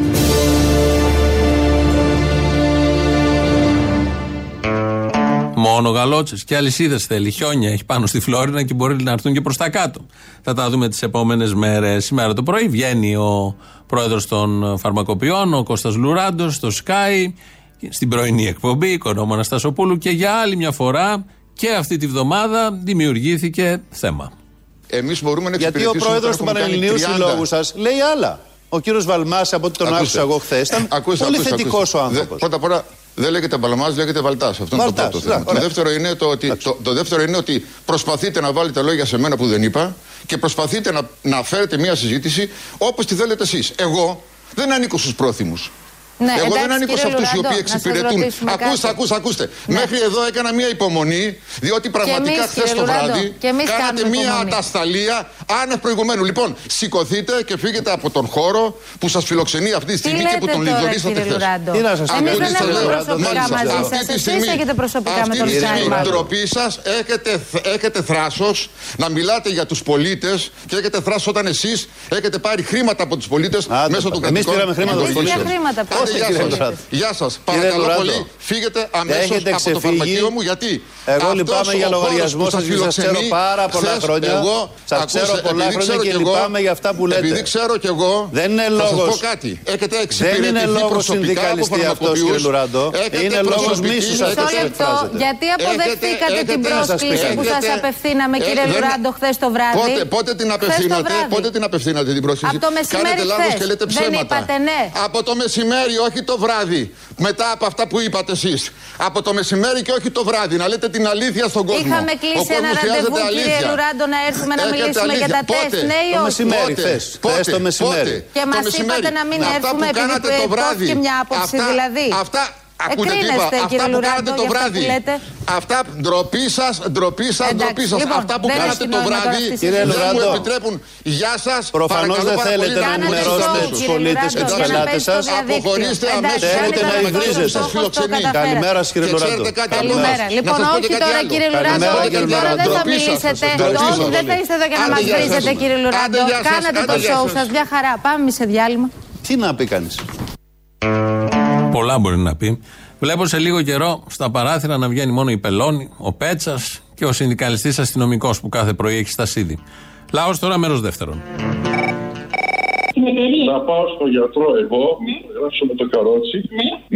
Μόνο γαλότσες και αλυσίδες θέλει. Χιόνια έχει πάνω στη Φλόρινα και μπορεί να έρθουν και προς τα κάτω. Θα τα δούμε τις επόμενες μέρες. Σήμερα το πρωί βγαίνει ο πρόεδρος των φαρμακοποιών, ο Κώστας Λουράντος, στο Sky, στην πρωινή εκπομπή, οικονόμο Αναστασοπούλου και για άλλη μια φορά και αυτή τη βδομάδα δημιουργήθηκε θέμα. Εμείς μπορούμε να Γιατί ο εξυπηρετήσουμε πρόεδρος όταν του έχουμε κάνει Πανελληνίου 30. Συλλόγου σας λέει άλλα. Ο κύριος Βαλμάς, από ό,τι τον Ακούστε. άκουσα εγώ χθες, ήταν Ακούστε, πολύ ακούστε, θετικός ακούστε. ο άνθρωπος. Δε- Πρώτα απ' όλα δεν λέγεται Παλαμά, λέγεται Βαλτάς. Αυτό είναι το Βαλτάς, πρώτο ναι, θέμα. Το ωραία. δεύτερο, είναι το, ότι, το, το δεύτερο είναι ότι προσπαθείτε να βάλετε λόγια σε μένα που δεν είπα και προσπαθείτε να, να φέρετε μια συζήτηση όπως τη θέλετε εσείς. Εγώ δεν ανήκω στους πρόθυμους. Ναι, Εγώ εντάξει, δεν ανήκω σε κύριε αυτούς οι Λουράντο, οποίοι να σας εξυπηρετούν. ρωτήσουμε Ακούστε, κάτι. ακούστε, ακούστε. Ναι. Μέχρι εδώ έκανα μια υπομονή, διότι πραγματικά εμείς, χθες κύριε το Λουράντο, βράδυ και εμείς κάνατε κάνουμε μια υπομονή. ατασταλία άνευ προηγουμένου. Λοιπόν, σηκωθείτε και φύγετε από τον χώρο που σας φιλοξενεί αυτή τη Τι στιγμή και που λέτε τον τώρα, λιδωρήσατε κύριε χθες. Λουράντο. Τι να σας πω, Εμείς δεν Ακούστε, έχουμε λέω. προσωπικά Μάλιστα. μαζί Αυτή σας. τη Εσείς στιγμή- έχετε προσωπικά με αυτή τον τη στιγμή Σάιμα. η ντροπή σας έχετε, έχετε θράσος να μιλάτε για τους πολίτες και έχετε θράσος όταν εσείς έχετε πάρει χρήματα από τους πολίτες μέσω των εμείς κατοικών. πήραμε χρήματα από τους Εμείς ποια Αντιπολίτες. χρήματα Άντε, πήραμε, γεια κύριε σας. Λουράντο. Γεια σας. Κύριε Παρακαλώ Λουράντο, πολύ, φύγετε αμέσως έχετε από το ξεφύγει. φαρμακείο μου γιατί. Εγώ αυτός λυπάμαι για ο χώρος λογαριασμό που σας, σας γιατί σας ξέρω φιλοξενεί, πάρα πολλά χθες χρόνια. Εγώ, Σας ακούστε, ξέρω πολλά επειδή χρόνια ξέρω και κι εγώ- λυπάμαι για αυτά που λέτε. Επειδή ξέρω κι εγώ. Δεν είναι θα σας λόγος- πω κάτι. Έχετε Δεν εξυπηρετηθεί είναι λόγος προσωπικά από συνδικαλιστή αυτός, κύριε φαρμακοποιούς. Λουράντο. Έχετε Είναι λόγο προσωπική- μίσου Μισό αυτό που λεπτό, εκφράζετε. γιατί αποδεχτήκατε έχετε- την έχετε- πρόσκληση που σας έχετε- απευθύναμε, ε, κύριε δεν- Λουράντο, χθες το βράδυ; Πότε, πότε την Χθες το απευθύνατε, βράδυ. πότε την απευθύνατε την πρόσκληση. Από το μεσημέρι Κάνετε λάθος χθες. και λέτε Δεν ψέματα. είπατε ναι. Από το μεσημέρι, όχι το βράδυ. Μετά από αυτά που είπατε εσείς. Από το μεσημέρι και όχι το βράδυ. Να λέτε την αλήθεια στον κόσμο. Είχαμε Ο κλείσει ένα κόσμος χρειάζεται ραντεβού, κύριε αλήθεια. Λουράντο, να έρθουμε να Έχετε μιλήσουμε για τα αλήθεια. τεστ. Πότε; Ναι ή Το όχι. μεσημέρι, Πότε; χθες. Πότε; Χθες το μεσημέρι. Πότε; Και Το μας μεσημέρι. είπατε να μην Αυτά έρθουμε που επειδή κάνατε του το βράδυ. εκδόθηκε μια άποψη, Αυτά- δηλαδή. Αυτά Ακούτε τι είπα, Εκρίνεστε, αυτά κύριε που Λουράντο, κάνατε το για αυτά βράδυ. Που λέτε. Αυτά ντροπή σας, ντροπή σας, Εντάξει, ντροπή σας. λοιπόν, Αυτά που δεν κάνατε έχει το νόημα τώρα βράδυ αυτή η Κύριε δεν μου Λουράντο. επιτρέπουν. Γεια σας. Προφανώς δεν θέλετε να ενημερώσετε τους πολίτες και τους πελάτες σας. Αποχωρήστε αμέσως. Θέλετε να υβρίζετε. Καλημέρα σας, κύριε Λουράντο. Καλημέρα. Λοιπόν, όχι τώρα κύριε Λουράντο, Καλημέρα, όχι κύριε τώρα δεν θα Ντροπή σας, μιλήσετε. ντροπή σας, Όχι, δεν θα είστε εδώ για να Άντε, μας γεια σας. βρίζετε κύριε Λουράντο. Άντε, γεια σας, Κάνατε άντε, το γεια σοου σας. σας, μια χαρά. Πάμε σε διάλειμμα. Τι να πει κανείς. Πολλά μπορεί να πει. Βλέπω σε λίγο καιρό στα παράθυρα να βγαίνει μόνο η Πελώνη, ο Πέτσας και ο συνδικαλιστής αστυνομικός που κάθε πρωί έχει στα σίδη. Λαό τώρα, μέρος δεύτερον. Να πάω στο γιατρό εγώ, να γράψω με το καρότσι.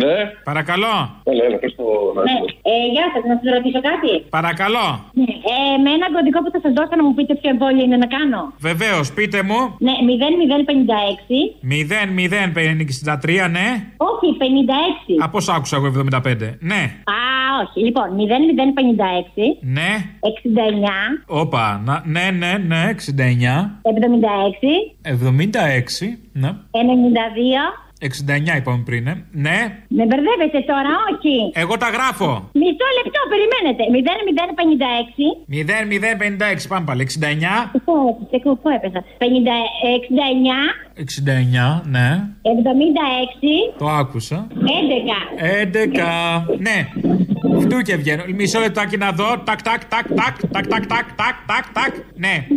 Ναι. Παρακαλώ. Έλα, έλα, πες το να Ναι. Ε, γεια σας, να σας ρωτήσω κάτι. Παρακαλώ. Ναι. Ε, με ένα κωδικό που θα σας δώσω να μου πείτε ποιο εμβόλιο είναι να κάνω. Βεβαίως, πείτε μου. Ναι, 0056. 0-0-63, ναι. Όχι, 56. Α, πώ άκουσα εγώ 75. Ναι. Α, όχι. Λοιπόν, 0056. Ναι. 69. Όπα. Να, ναι, ναι, ναι. 69. 76. 76. Ναι. 92. 69 είπαμε πριν, ε. Ναι. Με μπερδεύετε τώρα, όχι. Εγώ τα γράφω. Μισό λεπτό, περιμένετε. 0056. 0-0-56. Πάμε πάλι. 69. Πού έπεσα, πού έπεσα. 50, 69. 69, ναι. 76. Το άκουσα. 11. 11. Ναι. Φτού και βγαίνω. Μισό λεπτάκι να δω. Τακ, τακ, τακ, τακ, τακ, τακ, τακ, τακ, τακ, τακ. Ναι.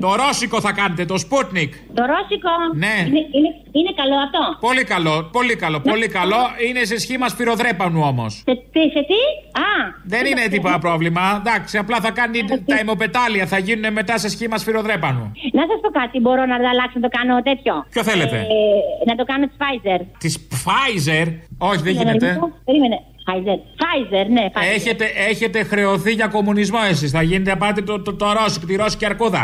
Το ρώσικο θα κάνετε, το Sputnik. Το ρώσικο; Ναι. Είναι, είναι, είναι καλό αυτό; Πολύ καλό, πολύ καλό, πολύ καλό. Είναι σε σχήμα σφυροδρέπανου όμως. Σε, τι, σε τι; Α. Δεν είναι τίποτα πρόβλημα. Εντάξει, απλά θα κάνει τα αιμοπετάλια, θα γίνουν μετά σε σχήμα σφυροδρέπανου. Να σας πω κάτι, μπορώ να το αλλάξω να το κάνω τέτοιο; Ποιο θέλετε; Ε, να το κάνω της Pfizer. Της Pfizer; Όχι, δεν γίνεται. Περίμενε. Pfizer. Pfizer, ναι, Pfizer. Έχετε, έχετε χρεωθεί για κομμουνισμό εσείς. Θα γίνετε πάτε το, το, το ρώσικο, τη ρώσικη αρκούδα.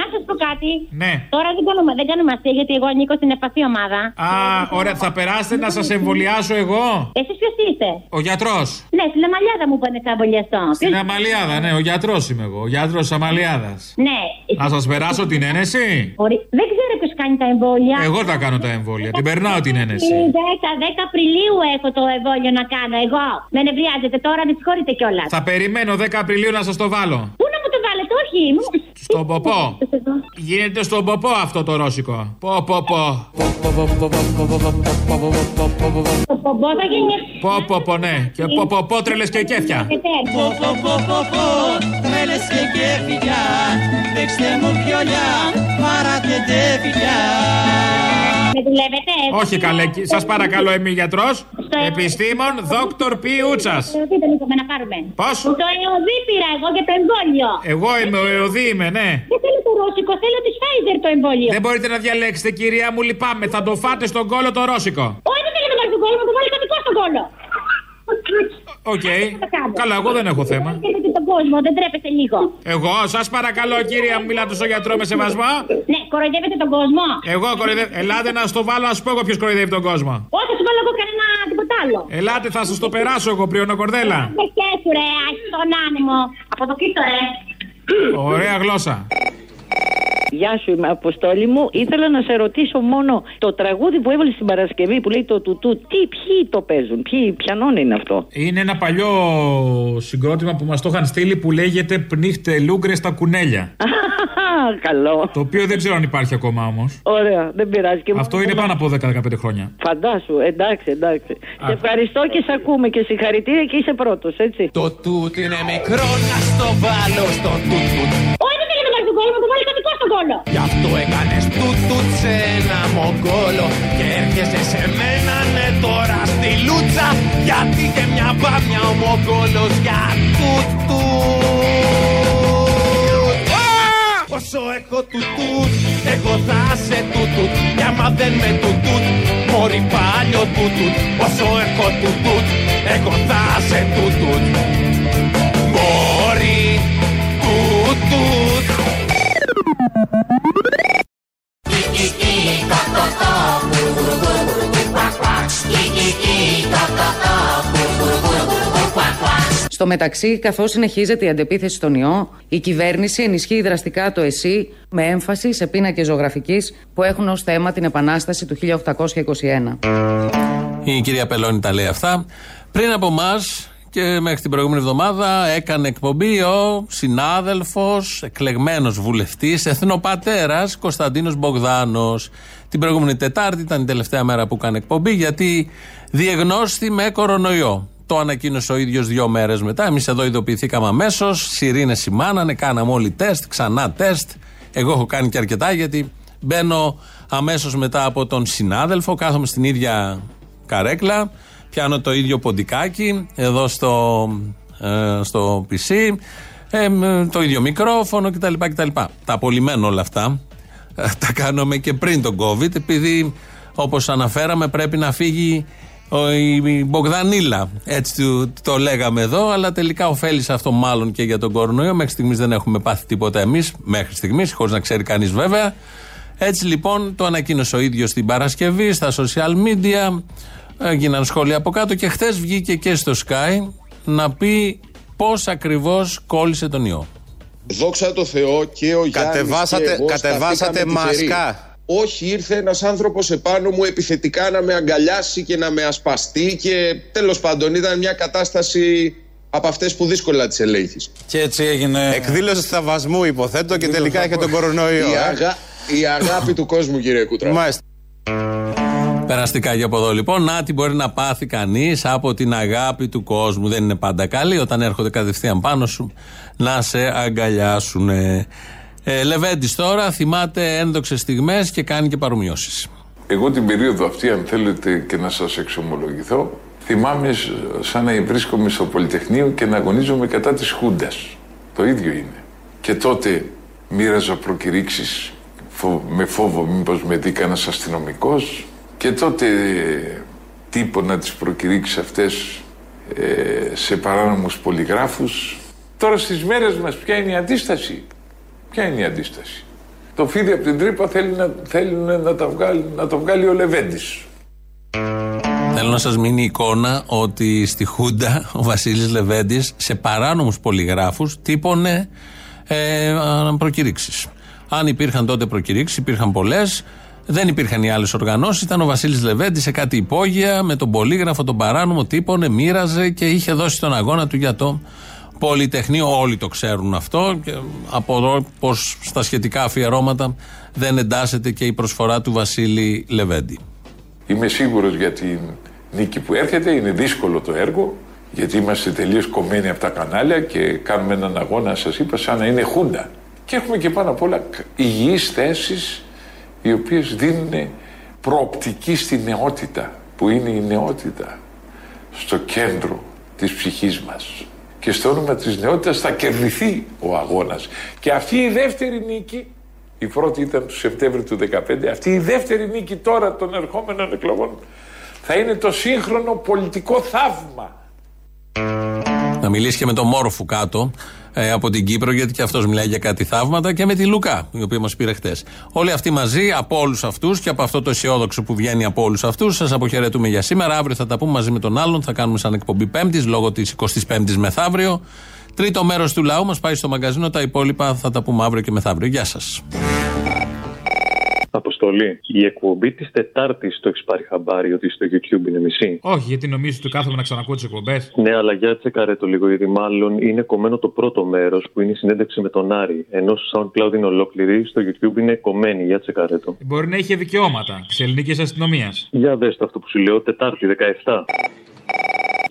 Να σας πω κάτι. Ναι. Τώρα δεν κάνουμε, δεν κάνουμε αστεία γιατί εγώ ανήκω στην επαφή ομάδα. Α, ωραία, θα περάσετε να σας εμβολιάσω εγώ; Εσείς ποιος είστε; Ο γιατρός. Ναι, στην Αμαλιάδα μου είπανε θα εμβολιαστώ. Στην Αμαλιάδα, ναι, ο γιατρός είμαι εγώ. Ο γιατρός της Αμαλιάδας. Ναι. Να σας περάσω την ένεση; Ορι- Δεν ξέρω ποιος κάνει τα εμβόλια. Εγώ τα κάνω τα εμβόλια. Την περνάω την ένεση. 10, 10 Απριλίου έχω το εμβόλιο να κάνω εγώ. Με νευριάζετε τώρα, με συγχωρείτε κιόλας. Θα περιμένω 10 Απριλίου να σας το βάλω. Πού να μου το βάλετε, όχι. μου- Στον ποπό. Γίνεται στον ποπό αυτό το ρώσικο. Πο, πο, πο. Το πομπό θα γίνει. Πο, πο, πο, ναι. Και πο, πο, πο, τρελες και κέφια. Πω, πω, πω, πω, πω, τρέλες και κέφια Δείξτε μου πιολιά, παρατετέ φιλιά Με δουλεύετε. Όχι καλέ, σας παρακαλώ, είμαι γιατρός. Επιστήμον, δόκτωρ Π. Ούτσας. Τι δεν είπαμε να πάρουμε. Πώς; Το εωδή πήρα εγώ για το εμβόλιο. Εγώ είμαι ο Εωδή, είμαι, ναι. Δεν θέλω το ρώσικο, θέλω της Pfizer το εμβόλιο. Δεν μπορείτε να διαλέξετε, κυρία μου, λυπάμαι. Θα το φάτε στον κόλο το ρώσικο. Όχι, δεν θέλω να βάλει τον κόλλο, μου το βάλει κωδικό στον κόλλο. Οκ. Καλά, εγώ δεν έχω θέμα. Κοροϊδεύετε τον κόσμο, δεν τρέπεστε λίγο. Εγώ, σας παρακαλώ, κυρία μου, μιλάτε στο γιατρό με σεβασμό. Ναι, κοροϊδεύετε τον κόσμο. Εγώ κοροϊδεύω. Ελάτε να στο βάλω, να σου πω εγώ ποιος κοροϊδεύει τον κόσμο. Όχι, θα σου βάλω εγώ κανένα τίποτα άλλο. Ελάτε, θα σας το περάσω εγώ, πριονο κορδέλα. Δεν σκέφτου ρε, άχι τον άνεμο. Από το κοίτο ρε. Ωραία γλώσσα. Γεια σου, είμαι Αποστόλη μου. Ήθελα να σε ρωτήσω μόνο το τραγούδι που έβαλες στην Παρασκευή που λέει το τουτού. Τι, ποιοι το παίζουν, ποιοι, ποιανών είναι αυτό; Είναι ένα παλιό συγκρότημα που μας το είχαν στείλει που λέγεται Πνίχτε Λούγκρες στα κουνέλια. (laughs) Καλό. Το οποίο δεν ξέρω αν υπάρχει ακόμα όμως. Ωραία, δεν πειράζει. Και Αυτό είναι πάνω από 10-15 χρόνια. Φαντάσου, εντάξει, εντάξει. Σε ευχαριστώ και σε ακούμε και συγχαρητήρια και είσαι πρώτος, έτσι. Το τούτ είναι μικρό να στο βάλω στο τούτ μογκόλο. Γι' αυτό έκανες του τσένα ένα μογκόλο. Και έρχεσαι σε μένα, ναι, τώρα στη λούτσα. Γιατί και μια μπάμια ο μογκόλο για τούτου. Όσο έχω τούτου, εγώ θα σε τούτου. Κι άμα δεν με τούτου, μωρή πάλι ο τούτου. Όσο έχω τούτου, εγώ θα σε τούτου. Στο μεταξύ, καθώς συνεχίζεται η αντεπίθεση στον ιό, η κυβέρνηση ενισχύει δραστικά το ΕΣΥ με έμφαση σε πίνακες ζωγραφικής που έχουν ως θέμα την Επανάσταση του 1821. Η κυρία Πελώνη τα λέει αυτά. Πριν από εμά και μέχρι την προηγούμενη εβδομάδα έκανε εκπομπή ο συνάδελφος, εκλεγμένος βουλευτής, εθνοπατέρας Κωνσταντίνος Μπογδάνος. Την προηγούμενη Τετάρτη ήταν η τελευταία μέρα που έκανε εκπομπή γιατί διεγνώστη με κορονοϊό. Το ανακοίνωσε ο ίδιος δύο μέρες μετά. Εμείς εδώ ειδοποιηθήκαμε αμέσως. Σιρήνε σημάνανε, κάναμε όλοι τεστ, ξανά τεστ. Εγώ έχω κάνει και αρκετά γιατί μπαίνω αμέσως μετά από τον συνάδελφο, κάθομαι στην ίδια καρέκλα, πιάνω το ίδιο ποντικάκι εδώ στο, ε, στο PC, ε, μ, το ίδιο μικρόφωνο κτλ. κτλ. Τα απολυμμένω όλα αυτά. Ε, τα κάνουμε και πριν τον COVID, επειδή όπως αναφέραμε πρέπει να φύγει ο, η Μπογδανίλα. Έτσι του- το λέγαμε εδώ, αλλά τελικά ωφέλησε αυτό μάλλον και για τον κορονοϊό. Μέχρι στιγμής δεν έχουμε πάθει τίποτα εμείς, μέχρι στιγμής, χωρίς να ξέρει κανείς βέβαια. Έτσι λοιπόν το ανακοίνωσε ο ίδιος την Παρασκευή στα social media. Έγιναν σχόλια από κάτω και χθες βγήκε και στο Sky να πει πώς ακριβώς κόλλησε τον ιό. Δόξα τω Θεώ και ο Γιάννης Κατεβάσατε- και εγώ κατεβάσατε σταθήκαμε τυχεροί. μάσκα. Όχι, ήρθε ένας άνθρωπος επάνω μου επιθετικά να με αγκαλιάσει και να με ασπαστεί και τέλος πάντων ήταν μια κατάσταση από αυτές που δύσκολα τις ελέγχεις. Και έτσι έγινε. Εκδήλωση θαυμασμού, υποθέτω, και τελικά είχε τον κορονοϊό. Η, ε. αγα... η αγάπη του κόσμου κύριε Κούτρα. Μάλιστα. Περαστικά για από εδώ λοιπόν. Να τι μπορεί να πάθει κανείς από την αγάπη του κόσμου. Δεν είναι πάντα καλή όταν έρχονται κατευθείαν πάνω σου να σε αγκαλιάσουν. Ε, Λεβέντης τώρα θυμάται ένδοξες στιγμές και κάνει και παρομοιώσεις. Εγώ την περίοδο αυτή, αν θέλετε και να σας εξομολογηθώ, θυμάμαι σ- σαν να βρίσκομαι στο Πολυτεχνείο και να αγωνίζομαι κατά της Χούντας. Το ίδιο είναι. Και τότε μοίραζα προκηρύξεις φο- με φόβο μήπως με δει κανένας αστυνομικός και τότε ε, τύπωνα τις προκηρύξεις αυτές ε, σε παράνομους πολυγράφους. Τώρα στις μέρες μας ποια είναι η αντίσταση; Ποια είναι η αντίσταση; Το φίδι από την τρύπα θέλει να, θέλει να, τα βγάλει, να το βγάλει ο Λεβέντης. Θέλω να σας μείνει η εικόνα ότι στη Χούντα ο Βασίλης Λεβέντης σε παράνομους πολυγράφους τύπωνε ε, προκηρύξεις. Αν υπήρχαν τότε προκηρύξεις, υπήρχαν πολλές. Δεν υπήρχαν οι άλλες οργανώσεις. Ήταν ο Βασίλης Λεβέντης σε κάτι υπόγεια με τον πολύγραφο, τον παράνομο, τύπωνε, μοίραζε και είχε δώσει τον αγώνα του για το Πολυτεχνείο. Όλοι το ξέρουν αυτό. Και από εδώ, πως στα σχετικά αφιερώματα δεν εντάσσεται και η προσφορά του Βασίλη Λεβέντη. Είμαι σίγουρος για την νίκη που έρχεται. Είναι δύσκολο το έργο, γιατί είμαστε τελείως κομμένοι από τα κανάλια και κάνουμε έναν αγώνα, σας είπα, σαν να είναι χούντα. Και έχουμε και πάνω απ' όλα υγιείς θέσεις, οι οποίες δίνουν προοπτική στη νεότητα, που είναι η νεότητα, στο κέντρο της ψυχής μας. Και στο όνομα της νεότητας θα κερδιθεί ο αγώνας. Και αυτή η δεύτερη νίκη η πρώτη ήταν του Σεπτέμβρη του 2015. Αυτή η δεύτερη νίκη τώρα των ερχόμενων εκλογών θα είναι το σύγχρονο πολιτικό θαύμα. Να μιλήσει και με τον Μόρφου κάτω ε, από την Κύπρο, γιατί και αυτός μιλάει για κάτι θαύματα, και με τη Λουκά, η οποία μας πήρε χτες. Όλοι αυτοί μαζί, από όλους αυτούς και από αυτό το αισιόδοξο που βγαίνει από όλους αυτούς, σας αποχαιρετούμε για σήμερα. Αύριο θα τα πούμε μαζί με τον άλλον. Θα κάνουμε σαν εκπομπή Πέμπτης, λόγω της 25η μεθαύριο. Τρίτο μέρος του λαού μας πάει στο μαγκαζίνο. Τα υπόλοιπα θα τα πούμε αύριο και μεθαύριο. Γεια σας. Αποστολή. Η εκπομπή της Τετάρτης το έχεις πάρει χαμπάρι ότι στο YouTube είναι μισή; Όχι, γιατί νομίζω ότι κάθομαι να ξανακούω τις εκπομπές; Ναι, αλλά για τσεκαρέ το λίγο, γιατί μάλλον είναι κομμένο το πρώτο μέρος που είναι η συνέντευξη με τον Άρη. Ενώ στο SoundCloud είναι ολόκληρη, στο YouTube είναι κομμένη. Για τσεκαρέ το. Μπορεί να είχε δικαιώματα της ελληνικής αστυνομίας. Για δες το αυτό που σου λέω, Τετάρτη 17.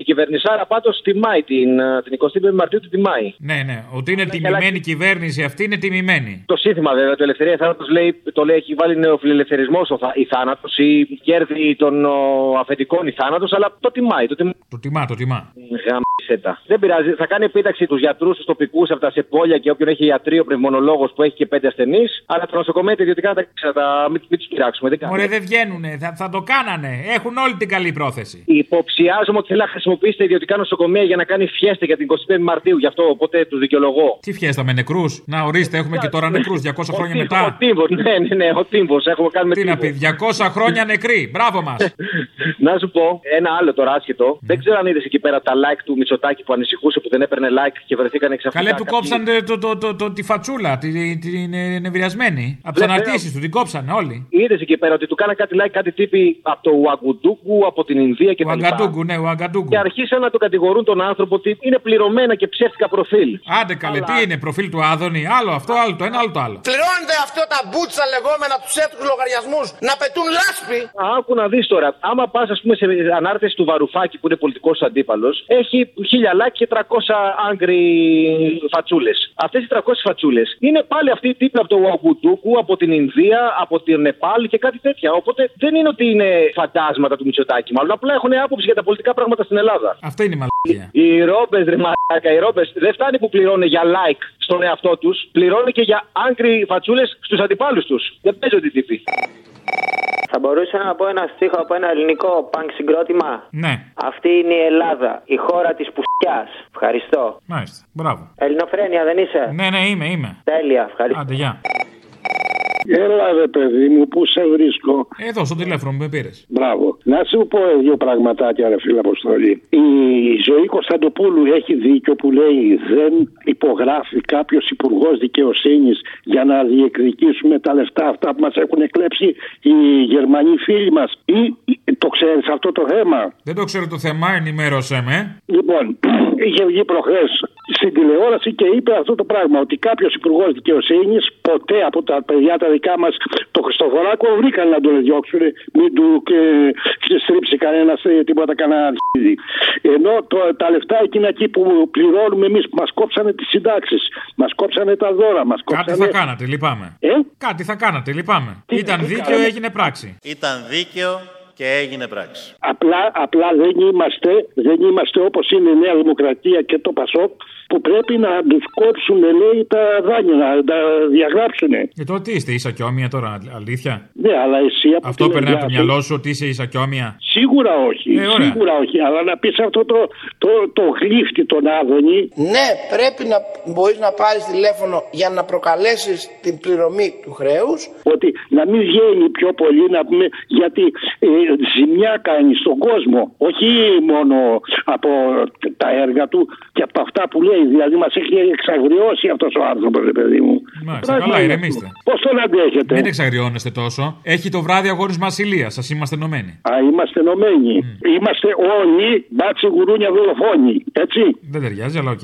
Η κυβερνησάρα πάντως τιμάει την, ε, την 25η Μαρτίου, την τιμάει. Ναι, ναι. Ότι είναι τιμημένη η κυβέρνηση αυτή είναι τιμημένη. Το σύνθημα βέβαια του Ελευθερία Θάνατος λέει, το λέει, έχει βάλει νεοφιλελευθερισμός η θάνατος ή κέρδη των ο, αφεντικών η θάνατος, αλλά το τιμάει. Το τιμάει. Το τιμά, το τιμά. Γαμίσετα. Δεν πειράζει. Θα κάνει επίταξη τους γιατρούς, τους τοπικούς από τα σεπόλια και όποιον έχει ιατρείο, πνευμονολόγος που έχει και πέντε ασθενείς. Αλλά τα νοσοκομεία τα ιδιωτικά τα, τα, τα μην, μην τους πειράξουμε. Δεν Μωρέ, δεν βγαίνουνε. Θα, θα το κάνανε. Έχουν όλη την καλή πρόθεση. Υποψιάζομαι ότι θέλει να χρησιμοποιήσει τα ιδιωτικά νοσοκομεία για να κάνει φιέστα για την 25η Μαρτίου. Γι' αυτό οπότε τους δικαιολογώ. Τι φιέστα με νεκρούς; Να ορίστε, έχουμε και τώρα νεκρούς 200 χρόνια Ο μετά. τύμβο, ναι, ναι, ναι, ο τύμβο. Έχουμε κάνει με Τι να πει, 200 χρόνια νεκροί. Μπράβο μας. (laughs) Να σου πω ένα άλλο τώρα άσχετο. Ναι. Δεν ξέρω αν είδες εκεί πέρα τα like του Μητσοτάκη που ανησυχούσε που δεν έπαιρνε like και βρεθήκαν ξαφνικά. Καλέ του κάποιοι- κόψαν το, το, το, το, τη φατσούλα, τη- την ε, νευριασμένη. Από τις Βέβαια. αναρτήσεις του την κόψαν όλοι. Είδες εκεί πέρα ότι του κάνα κάτι like κάτι τύποι από το Ουαγκουντούκου, από την Ινδία και Ο τα λοιπά. Αγκαντούγκου, ναι, ο Αγκαντούγκου. Και αρχίσαν να τον κατηγορούν τον άνθρωπο ότι είναι πληρωμένα και ψεύτικα προφίλ. Άντε καλέ, τι είναι, προφίλ του Άδωνη. Άλλο αυτό, άλλο το ένα, άλλο το άλλο. Πληρώνετε αυτό τα μπούτσα λεγόμενα τους έτρου λογαριασμούς να πετούν λάσπη. Άκου να δεις τώρα, άμα πας, ας πούμε, σε ανάρτηση του Βαρουφάκη που είναι πολιτικός αντίπαλος, έχει χίλια like και 300 άγκρι φατσούλες. Αυτές οι 300 φατσούλες είναι πάλι αυτοί οι τύποι από το Ουαγκουντούκου, από την Ινδία, από την Νεπάλ και κάτι τέτοια. Οπότε δεν είναι ότι είναι φαντάσματα του Μητσοτάκη, μάλλον απλά έχουν άποψη για τα πολιτικά πράγματα στην Ελλάδα. Αυτό είναι η μαλακία. Οι ρόμπες, ρε μαλάκα, οι ρόμπες δεν φτάνει που πληρώνουν για like στον εαυτό τους, πληρώνουν και για άγκρι φατσούλες στους αντιπάλους τους. Δεν παίζονται οι τύποι. Θα μπορούσα να πω ένα στίχο από ένα ελληνικό πανκ συγκρότημα; Ναι, Αυτή είναι η Ελλάδα, η χώρα της πουσιά. Ευχαριστώ. μάλιστα. Μπράβο. Ελληνοφρένια δεν είσαι; Ναι, ναι, είμαι, είμαι. Τέλεια, ευχαριστώ. Άντε, γεια. Έλα ρε παιδί μου, πού σε βρίσκω; Εδώ, στο τηλέφωνο μου με πήρες. Μπράβο. Να σου πω δύο πραγματάκια, ρε φίλε Αποστολή. Η ζωή Κωνσταντοπούλου έχει δίκιο που λέει δεν υπογράφει κάποιος υπουργός δικαιοσύνης για να διεκδικήσουμε τα λεφτά αυτά που μας έχουν εκλέψει οι Γερμανοί φίλοι μας. Ή ή- το ξέρεις αυτό το θέμα; Δεν το ξέρω το θέμα, ενημέρωσέ με. Λοιπόν, (clears throat) είχε βγει προχθές στην τηλεόραση και είπε αυτό το πράγμα: Ότι κάποιος υπουργός δικαιοσύνης, ποτέ από τα παιδιά τα δικά μας, Το Χριστοφοράκο βρήκαν να τον διώξουν, μην του και, και στρίψει κανένα τίποτα κανένα αρχίδι. Ενώ το, τα λεφτά εκείνα εκεί που πληρώνουμε εμείς, μας κόψανε τις συντάξεις, μας κόψανε τα δώρα, μας κόψανε. Κάτι θα κάνατε, λυπάμαι. Ε; Κάτι θα κάνατε, λυπάμαι. Ήταν τι δίκαιο, κάναμε; έγινε πράξη. Ήταν δίκαιο και έγινε πράξη. Απλά, απλά δεν είμαστε, δεν είμαστε όπως είναι η Νέα Δημοκρατία και το Πασόκ που πρέπει να τους κόψουν λέει τα δάνεια, να τα διαγράψουν. Και τώρα τι είστε, ίσακιόμια τώρα, αλήθεια; Ναι, αλλά εσύ από Αυτό την περνάει από το μεριά σου- μυαλό σου ότι είσαι ισακιόμια; Σίγουρα όχι, Ε, ωραία. σίγουρα όχι. Αλλά να πεις αυτό το, το, το γλύφτη τον Άδωνη, Ναι, πρέπει να μπορείς να πάρεις τηλέφωνο για να προκαλέσεις την πληρωμή του χρέους. ότι να μην βγαίνει πιο πολύ να πούμε γιατί ε, ζημιά κάνει στον κόσμο όχι μόνο από τα έργα του και από αυτά που λέει δηλαδή μας έχει εξαγριώσει αυτός ο άνθρωπος ρε παιδί μου Μάλιστα, καλά, ηρεμήστε. Πώς τον αντέχετε; Μην εξαγριώνεστε τόσο. Έχει το βράδυ αγώνισμα ασυλία. Σας είμαστε ενωμένοι. Α, είμαστε ενωμένοι. Είμαστε όλοι μπάτσι γουρούνια δολοφόνοι. Έτσι. Δεν ταιριάζει, αλλά οκ.